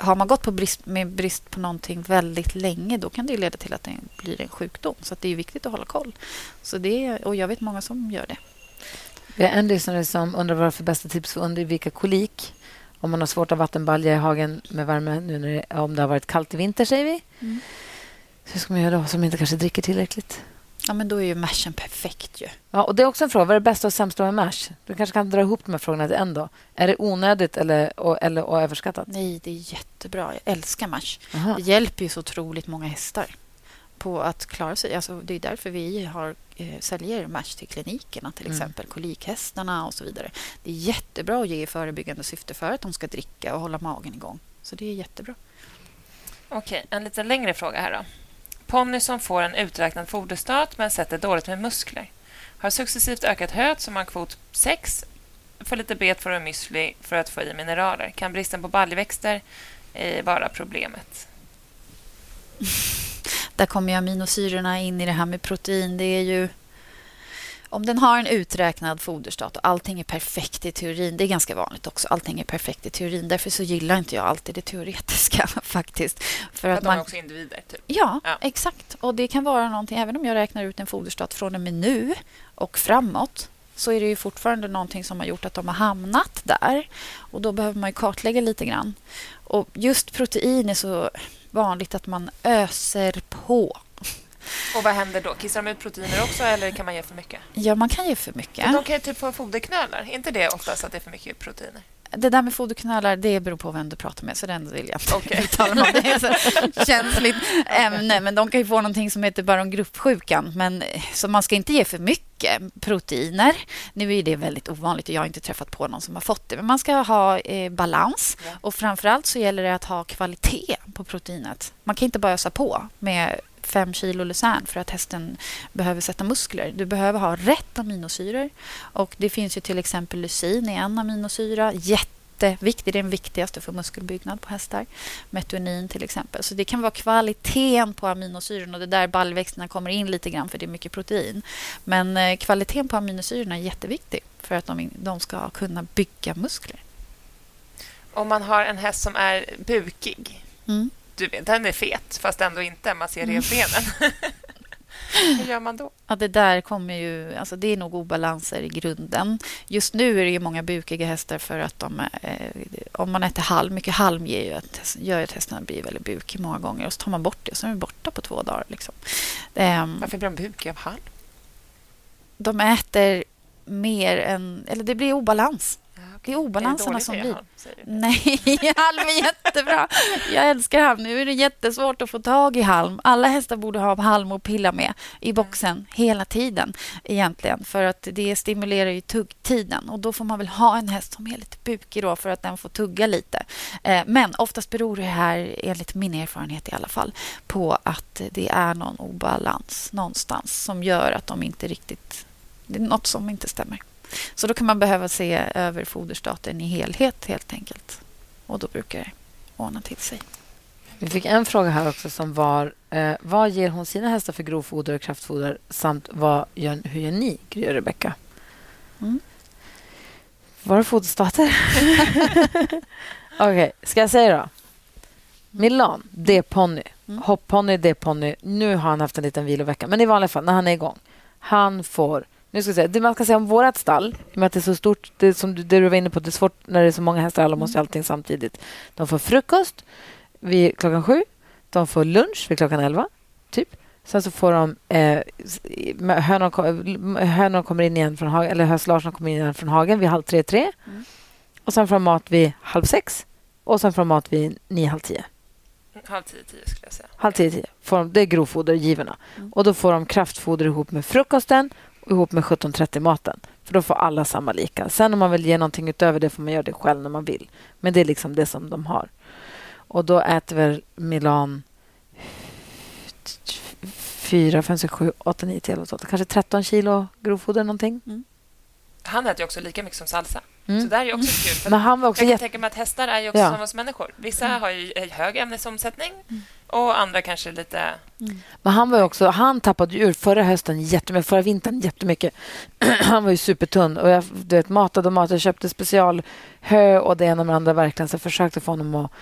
har man gått på brist, med brist på någonting väldigt länge då kan det leda till att det blir en sjukdom. Så det är viktigt att hålla koll. Så det, och jag vet många som gör det. Vi har en lyssnare som undrar vad för bästa tips för att undvika kolik om man har svårt att vattenbalja i hagen med värme nu när det, om det har varit kallt i vinter, säger vi. Mm. Hur ska man göra då, som inte kanske dricker tillräckligt? Ja, men då är ju mashen perfekt. Ju. Ja, och det är också en fråga. Vad är det bästa och sämsta med mash? Du kanske kan dra ihop de här frågorna till en. Då. Är det onödigt eller, och, eller och överskattat? Nej, det är jättebra. Jag älskar mash. Aha. Det hjälper ju så otroligt många hästar på att klara sig. Alltså, det är därför vi har, eh, säljer mash till klinikerna, till mm. exempel kolikhästarna och så vidare. Det är jättebra att ge i förebyggande syfte för att de ska dricka och hålla magen igång. Så det är jättebra. Okej, en lite längre fråga här då. Ponny som får en uträknad foderstat men sätter dåligt med muskler. Har successivt ökat höet som har kvot 6 för lite bet för en müsli för att få i mineraler. Kan bristen på baljväxter eh, vara problemet? Där kommer aminosyrorna in i det här med protein. Det är ju om den har en uträknad foderstat och allting är perfekt i teorin, det är ganska vanligt också, allting är perfekt i teorin. Därför så gillar inte jag alltid det teoretiska [laughs] faktiskt. För att, att man... de är också individer? Typ. Ja, ja, exakt. Och det kan vara någonting, även om jag räknar ut en foderstat från och med nu och framåt, så är det ju fortfarande någonting som har gjort att de har hamnat där. Och då behöver man kartlägga lite grann. Och just protein är så vanligt att man öser på och vad händer då? Kissar de ut proteiner också eller kan man ge för mycket? Ja, man kan ge för mycket. de kan ju typ få foderknölar. Är inte det oftast att det är för mycket proteiner? Det där med foderknölar det beror på vem du pratar med, så den vill jag inte okay. uttala mig om. Det är [laughs] ett känsligt ämne. Men de kan ju få någonting som heter barongruppsjukan. Men, så man ska inte ge för mycket proteiner. Nu är det väldigt ovanligt och jag har inte träffat på någon som har fått det. Men man ska ha eh, balans. Och framförallt så gäller det att ha kvalitet på proteinet. Man kan inte bara ösa på med fem kilo Luzern för att hästen behöver sätta muskler. Du behöver ha rätt aminosyror. Och det finns ju till exempel lysin i en aminosyra. Jätte jätteviktig. Det är den viktigaste för muskelbyggnad på hästar. Metonin till exempel. Så det kan vara kvaliteten på aminosyrorna. Det är där baljväxterna kommer in lite grann för det är mycket protein. Men eh, kvaliteten på aminosyrorna är jätteviktig för att de, de ska kunna bygga muskler. Om man har en häst som är bukig. Mm. Du vet, den är fet, fast ändå inte. Man ser revbenen. Mm. [laughs] Hur gör man då? Ja, det där kommer ju... Alltså det är nog obalanser i grunden. Just nu är det många bukiga hästar för att de... Eh, om man äter halm, mycket halm ger ju att, gör att hästarna blir väldigt bukiga många gånger. Och så tar man bort det, så är de borta på två dagar. Liksom. Um, Varför blir de bukiga av halm? De äter mer än... Eller det blir obalans. Det är obalanserna är som blir. Nej, [laughs] halm är jättebra. Jag älskar halm. Nu är det jättesvårt att få tag i halm. Alla hästar borde ha halm att pilla med i boxen hela tiden egentligen. För att det stimulerar ju tuggtiden. Och då får man väl ha en häst som är lite bukig då för att den får tugga lite. Eh, men oftast beror det här, enligt min erfarenhet i alla fall, på att det är någon obalans någonstans som gör att de inte riktigt... Det är något som inte stämmer. Så då kan man behöva se över foderstaten i helhet helt enkelt. Och då brukar det ordna till sig. Vi fick en fråga här också som var eh, vad ger hon sina hästar för grovfoder och kraftfoder samt vad gör, hur gör ni, Gry och Rebecka? Mm. Var är foderstater? [laughs] Okej, okay, ska jag säga då? Milan, det är ponny. Mm. Hopponny, det är ponny. Nu har han haft en liten vilovecka, men i vanliga fall när han är igång. Han får nu ska jag säga, det man kan säga om vårt stall, i och med att det är så stort, det som du, det du var inne på, det är svårt när det är så många hästar, alla måste mm. allting samtidigt. De får frukost vid klockan sju, de får lunch vid klockan elva, typ. Sen så får de... Eh, hönorna, kommer in igen från hagen, eller höst Larsson kommer in igen från hagen vid halv tre, tre. Mm. Och sen får de mat vid halv sex och sen får de mat vid nio, halv tio. Halv tio, tio skulle jag säga. Halv tio, tio. Får de, det är grovfodergivorna. Mm. Och då får de kraftfoder ihop med frukosten ihop med 17.30-maten. För då får alla samma lika. Sen om man vill ge någonting utöver det får man göra det själv när man vill. Men det är liksom det som de har. Och då äter väl Milan 4, 5, 6, 7, 8, 9, 10, 11, kanske 13 kilo grovfoder någonting. Mm. Han äter ju också lika mycket som Salsa. Mm. Så det är också kul. Men han var också jag kan tänka mig att hästar är ju också ja. som oss människor. Vissa mm. har ju hög ämnesomsättning mm. Och andra kanske lite... Mm. Men han var också... Han tappade ur förra hösten jättemycket, förra vintern jättemycket. [clears throat] han var ju supertunn och jag du vet, matade och matade. Jag köpte specialhö och det ena med det andra verkligen. Så jag försökte få honom att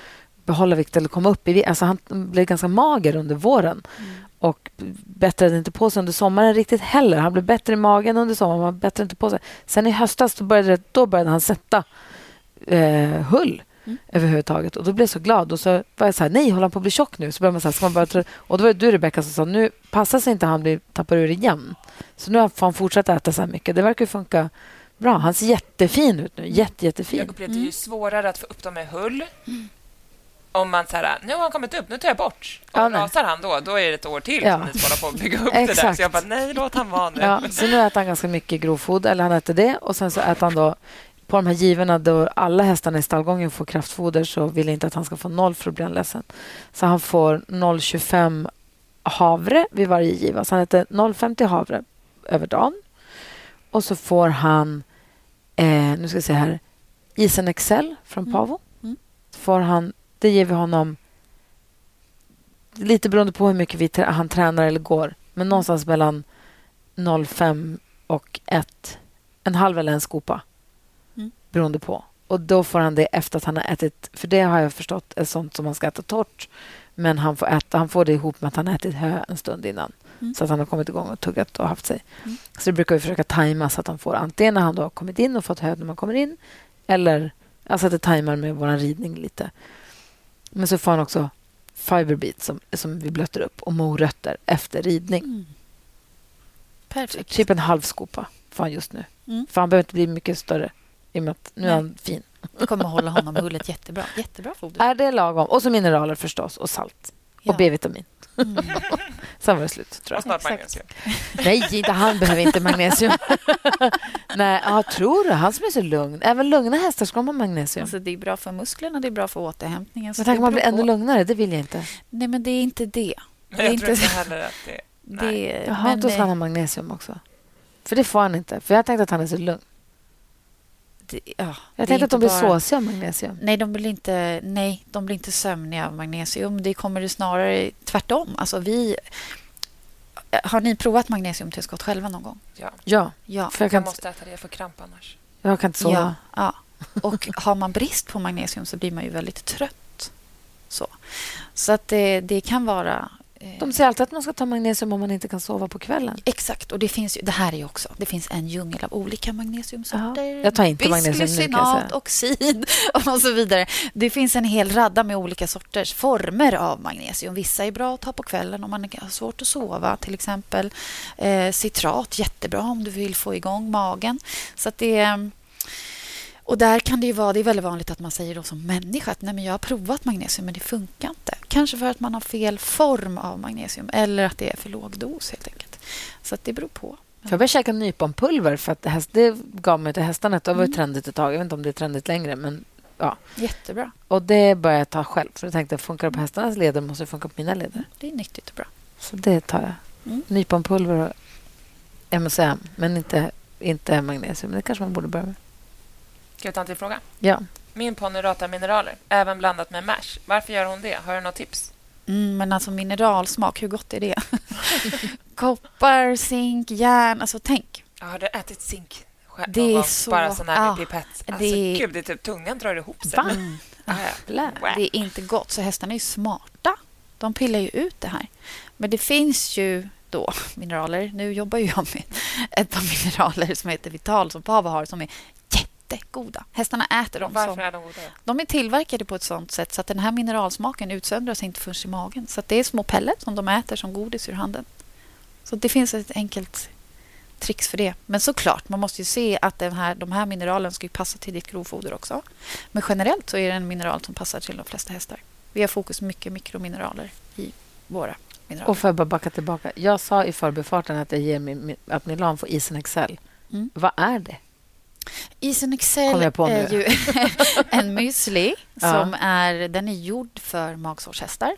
behålla vikt eller komma upp i vikt. Alltså han blev ganska mager under våren. Mm och bättrade inte på sig under sommaren riktigt heller. Han blev bättre i magen under sommaren, men bättrade inte på sig. Sen i höstas då började, då började han sätta eh, hull mm. överhuvudtaget. Och då blev jag så glad. Och så var jag så här, nej, håller han på att bli tjock nu? Så började man så här, ska man börja och då var det du, Rebecka, som sa, nu passar sig inte han blir, tappar ur igen. Så nu får han fortsätta äta så här mycket. Det verkar funka bra. Han ser jättefin ut nu. Jätte, jättefin. Jag upplevde det är ju svårare att få upp dem med hull. Mm om man så här, nu har han kommit upp, nu tar jag bort. Och ja, rasar han då, då är det ett år till ja. som ni ska på att bygga upp det där. Så jag bara, nej, låt han vara nu. Ja, så nu äter han ganska mycket grovfoder, eller han äter det. Och sen så äter han då på de här givorna då alla hästarna i stallgången får kraftfoder så vill jag inte att han ska få noll för att bli ledsen. Så han får 0,25 havre vid varje giva. Så han äter 0,50 havre över dagen. Och så får han, eh, nu ska jag se här, Isen Excel från mm. Pavo. Mm. Får han det ger vi honom lite beroende på hur mycket vi, han tränar eller går. Men någonstans mellan 0,5 och 1. En halv eller en skopa. Beroende på. Och Då får han det efter att han har ätit... För det har jag förstått är sånt som man ska äta torrt. Men han får, äta, han får det ihop med att han har ätit hö en stund innan. Mm. Så att han har kommit igång och tuggat och haft sig. Mm. Så det brukar vi försöka tajma så att han får antingen när han då har kommit in och fått hö när man kommer in. Eller alltså att det tajmar med vår ridning lite. Men så får han också fiberbeat som, som vi blöter upp och morötter efter ridning. Mm. Perfekt. Typ en halv skopa får han just nu. Mm. För han behöver inte bli mycket större i och med att nu Nej. är han fin. Det kommer att hålla honom hullet jättebra. Jättebra foder. Är det lagom? Och så mineraler förstås och salt. Ja. Och B-vitamin. Mm. [laughs] Sen var det slut, tror jag. Och snart magnesium. Nej, inte han behöver inte magnesium. [laughs] Nej, ja, tror du? Han som är så lugn. Även lugna hästar ska ha magnesium. Alltså, det är bra för musklerna, det är bra för återhämtningen. Men tänk man blir ännu lugnare. Det vill jag inte. Nej, men det är inte det. det är jag inte... tror inte heller att det... det Jaha, men, då ska han ha magnesium också. För det får han inte. För jag tänkte att han är så lugn. Det, ja, jag tänkte att de blir bara... såsiga av magnesium. Nej, de blir inte, nej, de blir inte sömniga av magnesium. Det kommer det snarare tvärtom. Alltså, vi, har ni provat magnesiumtillskott själva någon gång? Ja. ja. ja. För jag, kan jag måste äta det, jag får kramp annars. Jag kan inte sova. Ja, ja. Och har man brist på magnesium så blir man ju väldigt trött. Så, så att det, det kan vara de säger alltid att man ska ta magnesium om man inte kan sova på kvällen. Exakt. och Det finns ju, det här är också... Det finns en djungel av olika magnesiumsorter. Jag tar inte magnesium nu, kan oxid [laughs] och så vidare. Det finns en hel radda med olika sorters former av magnesium. Vissa är bra att ta på kvällen om man har svårt att sova. Till exempel eh, citrat, jättebra om du vill få igång magen. Så det och där kan det ju vara, det är väldigt vanligt att man säger då som människa att Nej, men jag har provat magnesium men det funkar inte. Kanske för att man har fel form av magnesium eller att det är för låg dos helt enkelt. Så det beror på. För jag började käka nyponpulver för att det, häst, det gav mig till hästarna. Det var mm. trendigt ett tag. Jag vet inte om det är trendigt längre. Men, ja. Jättebra. Och det började jag ta själv. För jag tänkte, funkar det på hästarnas leder måste det funka på mina leder. Det är nyttigt och bra. Så det tar jag. Mm. Nyponpulver och MSM, men inte, inte magnesium. Det kanske man borde börja med. Ska jag ta en till fråga? Ja. Min ponny ratar mineraler, även blandat med mash. Varför gör hon det? Har du något tips? Mm, men alltså mineralsmak, hur gott är det? [laughs] Koppar, zink, järn. Alltså tänk. Har du ätit zink? Det är så... Bara sån här ja, pipett. Alltså, det... gud, det är typ tungan drar ihop sig. Mm. Ah, det är inte gott. Så hästarna är smarta. De pillar ju ut det här. Men det finns ju då [laughs] mineraler. Nu jobbar jag med ett par mineraler som heter Vital som Pava har som är jättegoda. Hästarna äter dem. Varför som, är de goda? De är tillverkade på ett sånt sätt så att den här mineralsmaken utsöndras inte förrän i magen. Så det är små pellets som de äter som godis ur handen. Så det finns ett enkelt trix för det. Men såklart, man måste ju se att den här, de här mineralen ska passa till ditt grovfoder också. Men generellt så är det en mineral som passar till de flesta hästar. Vi har fokus mycket mikromineraler i våra mineraler. Och för att bara backa tillbaka. Jag sa i förbifarten att, jag ger min, att Milan får isen Excel. Mm. Vad är det? Isen Excel är ju [laughs] en müsli ja. som är, den är gjord för magsårshästar.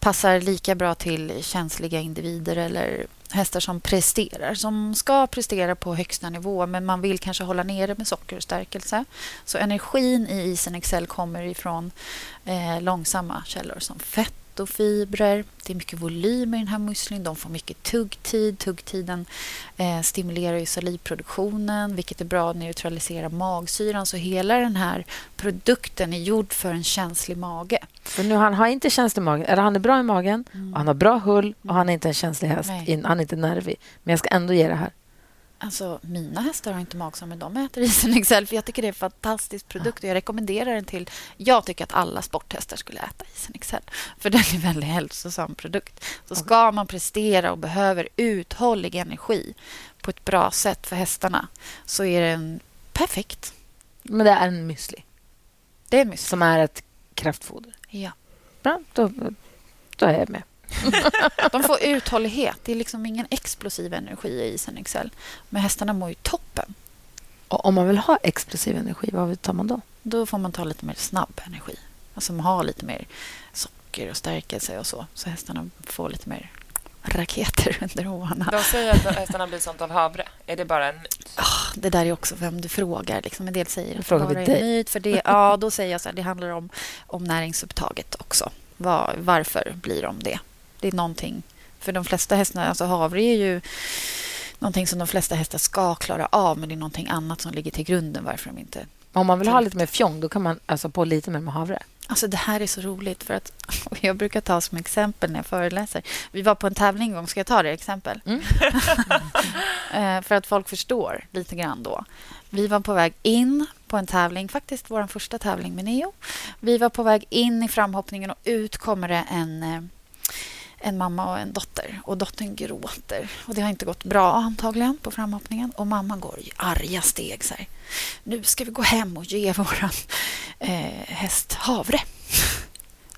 Passar lika bra till känsliga individer eller hästar som presterar, som ska prestera på högsta nivå men man vill kanske hålla nere med socker och stärkelse. Så energin i isen Excel kommer ifrån eh, långsamma källor som fett fettofibrer. Det är mycket volym i den här musslin. De får mycket tuggtid. Tuggtiden eh, stimulerar ju salivproduktionen vilket är bra att neutralisera magsyran. Så hela den här produkten är gjord för en känslig mage. För nu, han har inte känslig mage. Eller han är bra i magen, mm. han har bra hull och han är inte en känslig häst. In, han är inte nervig. Men jag ska ändå ge det här. Alltså, mina hästar har inte magsår, men de äter isen Excel. För jag tycker det är en fantastisk produkt. Och jag rekommenderar den till... Jag tycker att alla sporthästar skulle äta isen Excel. För den är en väldigt hälsosam produkt. Så ska man prestera och behöver uthållig energi på ett bra sätt för hästarna så är den perfekt. Men det är en müsli? Det är en müsli. Som är ett kraftfoder? Ja. Bra, då, då är jag med. [laughs] de får uthållighet. Det är liksom ingen explosiv energi i isen Excel. Men hästarna mår ju toppen. Och om man vill ha explosiv energi, vad tar man då? Då får man ta lite mer snabb energi. Alltså man har lite mer socker och stärkelse och så. Så hästarna får lite mer raketer [laughs] under hovarna. De säger att hästarna blir sånt av havre. Är det bara en myt? Oh, det där är också vem du frågar. Liksom en del säger att det bara är en myt. För det, [laughs] ja, då säger jag så här, det handlar om, om näringsupptaget också. Var, varför blir de det? Det är någonting... För de flesta hästarna... Alltså havre är ju någonting som de flesta hästar ska klara av men det är någonting annat som ligger till grunden varför de inte... Om man vill ha lite mer fjong, då kan man alltså på lite mer med havre? Alltså det här är så roligt. för att [laughs] Jag brukar ta som exempel när jag föreläser. Vi var på en tävling en gång. Ska jag ta det exempel? Mm. [laughs] Eh, för att folk förstår lite grann då. Vi var på väg in på en tävling, faktiskt vår första tävling med Neo. Vi var på väg in i framhoppningen och ut kommer det en eh, en mamma och en dotter. Och Dottern gråter. Och Det har inte gått bra antagligen på framhoppningen. Och Mamman går i arga steg. Så här. Nu ska vi gå hem och ge [laughs] vår eh, häst havre.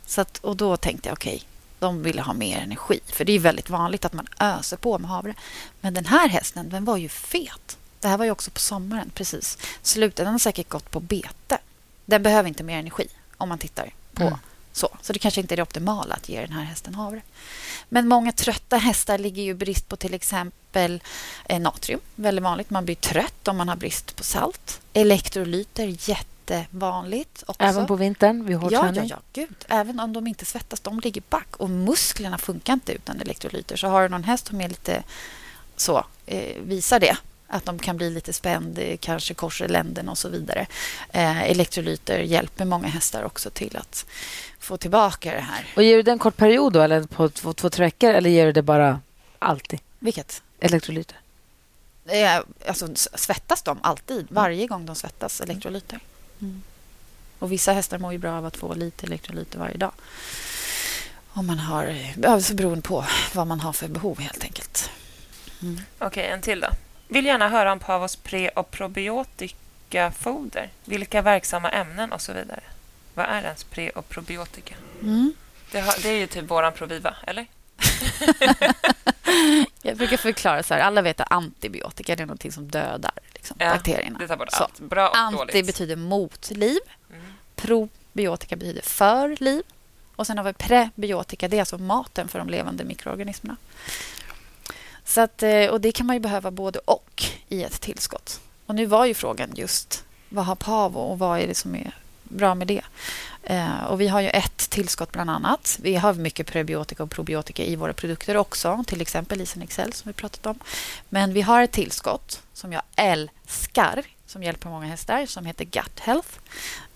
så att, och Då tänkte jag okej, okay, de ville ha mer energi. För det är väldigt vanligt att man öser på med havre. Men den här hästen den var ju fet. Det här var ju också på sommaren. precis. Slutet, den har säkert gått på bete. Den behöver inte mer energi om man tittar på mm. Så, så det kanske inte är det optimala att ge den här hästen havre. Men många trötta hästar ligger ju brist på till exempel eh, natrium, väldigt vanligt. Man blir trött om man har brist på salt. Elektrolyter, jättevanligt också. Även på vintern vid hård ja, träning? Ja, ja, gud. Även om de inte svettas, de ligger back. Och musklerna funkar inte utan elektrolyter. Så har du någon häst som är lite så, eh, visar det att de kan bli lite spänd, eh, kanske korsar länden och så vidare. Eh, elektrolyter hjälper många hästar också till att få tillbaka det här. Och Ger du det en kort period då, eller på två, två tre veckor eller ger du det bara alltid? Vilket? Elektrolyter? Eh, alltså, svettas de alltid? Varje gång de svettas elektrolyter. Mm. Och Vissa hästar mår ju bra av att få lite elektrolyter varje dag. Om man har, alltså beroende på vad man har för behov, helt enkelt. Mm. Okej, okay, en till då. Vill gärna höra om Pavos pre och probiotika-foder. Vilka verksamma ämnen och så vidare. Vad är ens pre och probiotika? Mm. Det, har, det, är ju typ våran Proviva, eller? [laughs] jag brukar förklara så här. Alla vet att antibiotika är något som dödar liksom, ja, bakterierna. Det tar bort allt. Bra och Anti dåligt. betyder mot liv. Mm. Probiotika betyder för liv. Och sen har vi prebiotika. Det är alltså maten för de levande mikroorganismerna. Så att, eh, och Det kan man ju behöva både och i ett tillskott. Och Nu var ju frågan just vad har Pavo och vad är det som är bra med det? Eh, och Vi har ju ett tillskott bland annat. Vi har mycket prebiotika och probiotika i våra produkter också. Till exempel Isen Excel som vi pratat om. Men vi har ett tillskott som jag älskar som hjälper många hästar som heter Gut Health.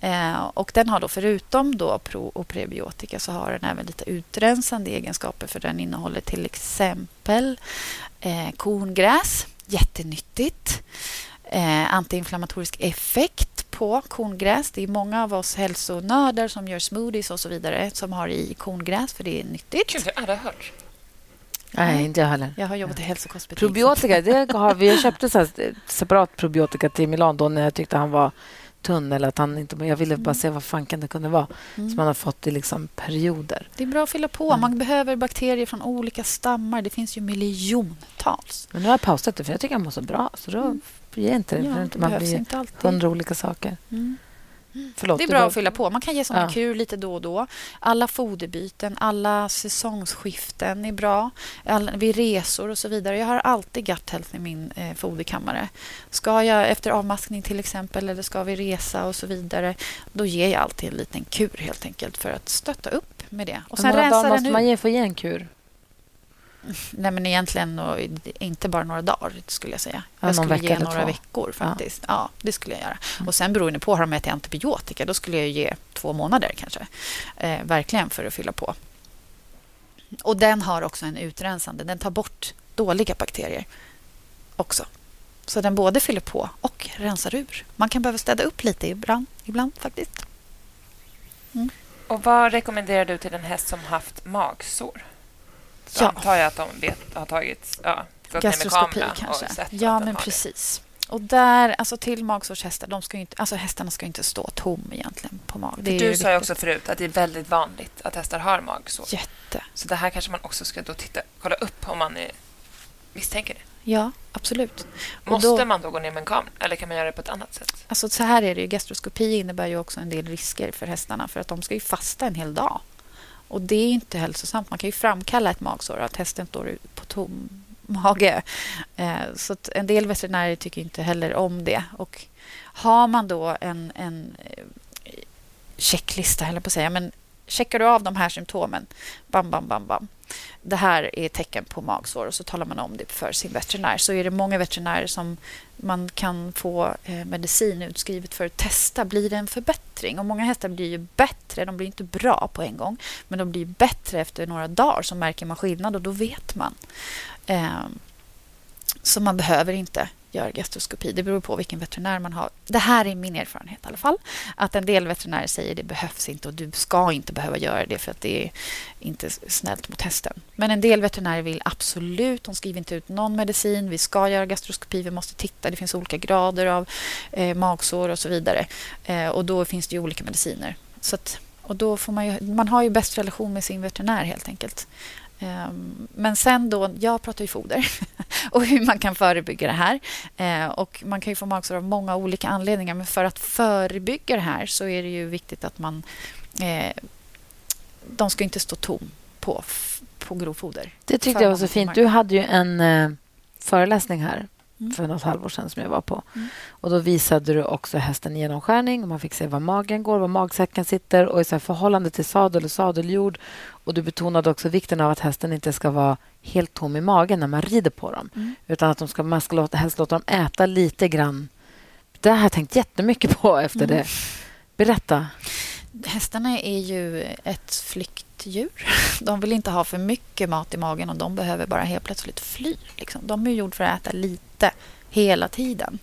Eh, och den har då förutom då pro och prebiotika så har den även lite utrensande egenskaper för den innehåller till exempel eh, korngräs, jättenyttigt. Eh, antiinflammatorisk effekt på korngräs. Det är många av oss hälsonördar som gör smoothies och så vidare som har i korngräs för det är nyttigt. Gud, jag har aldrig hört. Nej, inte jag heller. Jag har jobbat i hälsokostbutik. Probiotika, det har vi. Jag köpte så separat probiotika till Milan då när jag tyckte han var tunn. Eller att han inte, jag ville bara mm. se vad fanken det kunde vara. Mm. Som man har fått i liksom perioder. Det är bra att fylla på. Mm. Man behöver bakterier från olika stammar. Det finns ju miljontals. Men nu har jag pausat det, för jag tycker han mår så bra. Så då mm. ger jag inte det. Ja, man blir inte alltid. hundra olika saker. Mm. Förlåt, det är bra var... att fylla på. Man kan ge som en kur lite då och då. Alla foderbyten, alla säsongsskiften är bra. All, vid resor och så vidare. Jag har alltid gut health i min eh, foderkammare. Ska jag efter avmaskning till exempel eller ska vi resa och så vidare då ger jag alltid en liten kur helt enkelt för att stötta upp med det. Och sen rensa den måste man ge för att ge en kur? Nej, men egentligen inte bara några dagar, skulle jag säga. Ja, jag skulle ge några två. veckor faktiskt. Ja. ja. det skulle jag göra. Mm. Och sen beroende på, har de ätit antibiotika, då skulle jag ge två månader kanske. Eh, verkligen för att fylla på. Och den har också en utrensande. Den tar bort dåliga bakterier också. Så den både fyller på och rensar ur. Man kan behöva städa upp lite ibland, ibland faktiskt. Mm. Och Vad rekommenderar du till en häst som haft magsår? Ja. antar jag att de vet, har tagit, ja, Gastroskopi kanske. Ja, men precis. Och där, alltså till magsårshästar, de ska inte, alltså hästarna ska inte stå tom egentligen på mag. Det du sa ju också förut att det är väldigt vanligt att hästar har magsår. Jätte. Så det här kanske man också ska då titta, kolla upp om man är, misstänker det. Ja, absolut. Måste då, man då gå ner med en kamera eller kan man göra det på ett annat sätt? Alltså så här är det ju. Gastroskopi innebär ju också en del risker för hästarna för att de ska ju fasta en hel dag. Och det är inte hälsosamt. Man kan ju framkalla ett magsår att hästen står på tom mage. Eh, så en del veterinärer tycker inte heller om det. Och har man då en, en eh, checklista, eller på att säga, men checkar du av de här symptomen, bam, bam, bam, bam. Det här är tecken på magsår och så talar man om det för sin veterinär. Så är det många veterinärer som man kan få eh, medicin utskrivet för att testa. Blir det en förbättring? Och Många hästar blir ju bättre. De blir inte bra på en gång, men de blir bättre efter några dagar. Så märker man skillnad och då vet man. Ehm, så man behöver inte göra gastroskopi. Det beror på vilken veterinär man har. Det här är min erfarenhet i alla fall. Att en del veterinärer säger det behövs inte och du ska inte behöva göra det för att det är inte snällt mot hästen. Men en del veterinärer vill absolut. De skriver inte ut någon medicin. Vi ska göra gastroskopi. Vi måste titta. Det finns olika grader av eh, magsår och så vidare. Eh, och då finns det ju olika mediciner. Så att, och då får man, ju, man har ju bäst relation med sin veterinär helt enkelt. Ehm, men sen då, jag pratar ju foder [laughs] och hur man kan förebygga det här. Ehm, och Man kan ju få magsår av många olika anledningar men för att förebygga det här så är det ju viktigt att man... Eh, de ska inte stå tom på, på grovfoder. Det tyckte jag var så fint. Du hade ju en eh, föreläsning här mm. för något halvår sedan som jag var på. Mm. Och Då visade du också hästen genomskärning. Och man fick se var magen går, var magsäcken sitter och i så förhållande till sadel och sadeljord. Och Du betonade också vikten av att hästen inte ska vara helt tom i magen när man rider på dem. Mm. Utan att de ska, man ska låta, helst låta dem äta lite grann. Det har jag tänkt jättemycket på efter det. Berätta. Hästarna är ju ett djur. [laughs] De vill inte ha för mycket mat i magen och de behöver bara helt plötsligt fly. Liksom. De är gjorda för att äta lite hela tiden.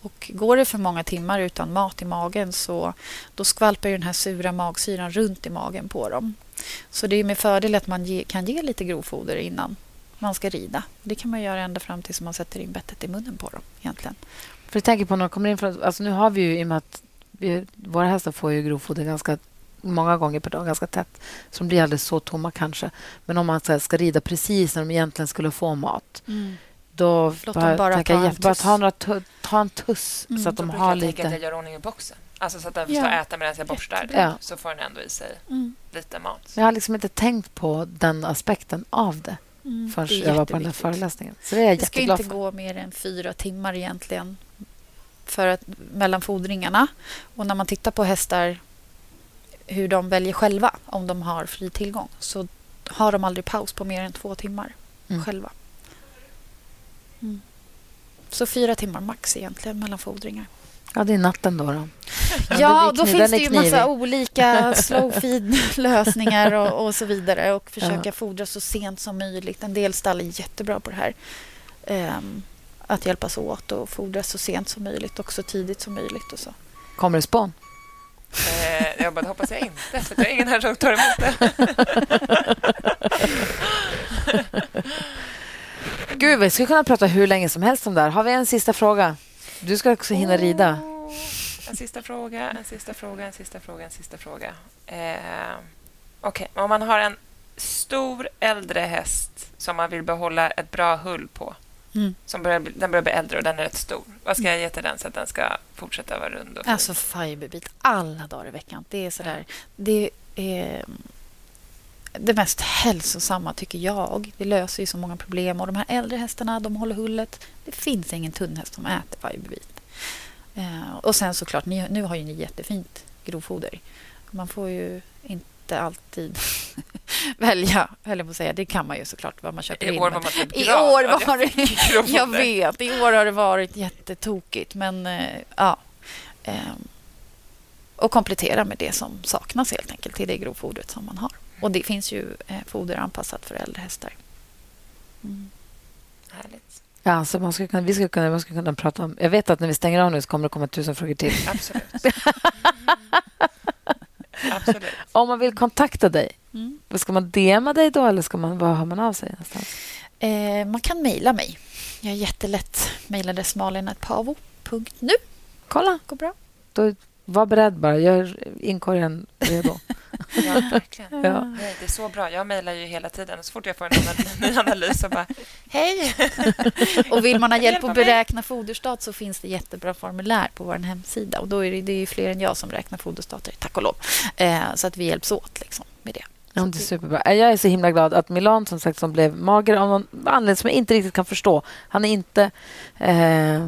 Och Går det för många timmar utan mat i magen så då skvalpar den här sura magsyran runt i magen på dem. Så det är med fördel att man ge, kan ge lite grovfoder innan man ska rida. Det kan man göra ända fram tills man sätter in bettet i munnen på dem. egentligen. För jag tänker på när de kommer in... För, alltså nu har vi ju, i och med att vi, våra hästar får ju grovfoder ganska många gånger per dag, ganska tätt. Så de blir aldrig så tomma kanske. Men om man här, ska rida precis när de egentligen skulle få mat mm. då Låt bara, bara, ta, en bara ta, några, ta en tuss mm. så att de har jag lite... Jag att jag gör ordning i boxen. Alltså så att den får ja. äta medan jag borstar. Ja. Så får den ändå i sig mm. lite mat. Jag har liksom inte tänkt på den aspekten av det mm. förrän jag var på den här föreläsningen. Så det är jag det ska inte för. gå mer än fyra timmar egentligen för att, mellan fodringarna. Och när man tittar på hästar hur de väljer själva om de har fri tillgång så har de aldrig paus på mer än två timmar mm. själva. Mm. Så fyra timmar max egentligen mellan fodringar. Ja, det är natten då. då. [laughs] Ja, då finns det ju massa olika [laughs] slow feed-lösningar och, och, så vidare och försöka ja. fodra så sent som möjligt. En del stall är jättebra på det här. Um, att hjälpas åt och fodra så sent som möjligt och så tidigt som möjligt. Och så. Kommer det spån? Eh, jag bara, hoppas jag inte, för jag har ingen här som tar emot det. [laughs] Gud, vi skulle kunna prata hur länge som helst om det här. Har vi en sista fråga? Du ska också hinna rida. en sista fråga, en sista fråga, en sista fråga, en sista fråga. Eh, Okej, okay. om man har en stor äldre häst som man vill behålla ett bra hull på Mm. Som börjar, den börjar bli äldre och den är rätt stor. Vad ska jag ge till den så att den ska fortsätta vara rund? Och alltså fiberbit alla dagar i veckan. Det är sådär... Det är det mest hälsosamma, tycker jag. Det löser ju så många problem. Och De här äldre hästarna de håller hullet. Det finns ingen tunn häst som äter fiberbit. Eh, och sen såklart, ni, nu har ju ni jättefint grovfoder. Man får ju inte inte alltid [laughs] välja, höll på säga. Det kan man ju såklart vad man köper I in. År var man typ I år var det, [laughs] [laughs] jag vet, i år har det varit jättetokigt. Men eh, ja. Ehm, och komplettera med det som saknas helt enkelt till det grovfodret som man har. Och det finns ju eh, foder anpassat för äldre hästar. Mm. Härligt. Ja, alltså man kunna, vi skulle kunna, man skulle kunna prata om... Jag vet att när vi stänger av nu så kommer det komma tusen frågor till. Absolut. Absolut. [laughs] Om man vill kontakta dig, mm. ska man DMa dig då eller ska man, var hör man av sig någonstans? Eh, man kan mejla mig. Jag är jättelätt. Mejladress malinatpavo.nu. Kolla. Går bra. Då var beredd bara. Gör inkorgen redo. [laughs] ja, verkligen. Ja. Nej, det är så bra. Jag mejlar ju hela tiden. Så fort jag får en [laughs] ny analys så bara hej. [laughs] och vill man ha hjälp att beräkna foderstat så finns det jättebra formulär på vår hemsida. Och då är det, det är fler än jag som räknar foderstater, tack och lov. Eh, så att vi hjälps åt liksom, med det. Ja, det är superbra. Jag är så himla glad att Milan som sagt som blev mager av någon anledning som jag inte riktigt kan förstå. Han är inte... Eh,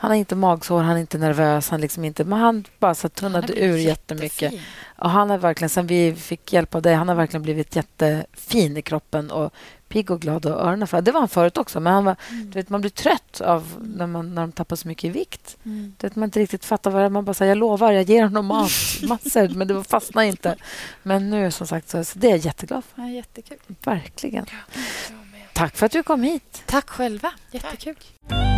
han har inte magsår, han är inte nervös. Han liksom inte, men han bara så tunnade ur jättemycket. Och han har verkligen, sen vi fick hjälp av dig, han har verkligen blivit jättefin i kroppen och pigg och glad och öronen för. Det var han förut också, men han var, mm. du vet, man blir trött av när, man, när de tappar så mycket i vikt. Mm. Du vet, man inte riktigt fattar vad det är. Man bara säger jag lovar, jag ger honom mat, massor, men det fastnar inte. Men nu, som sagt, så, så det är jag jätteglad för. Ja, jättekul. Verkligen. Ja, Tack för att du kom hit. Tack själva. Jättekul. Tack.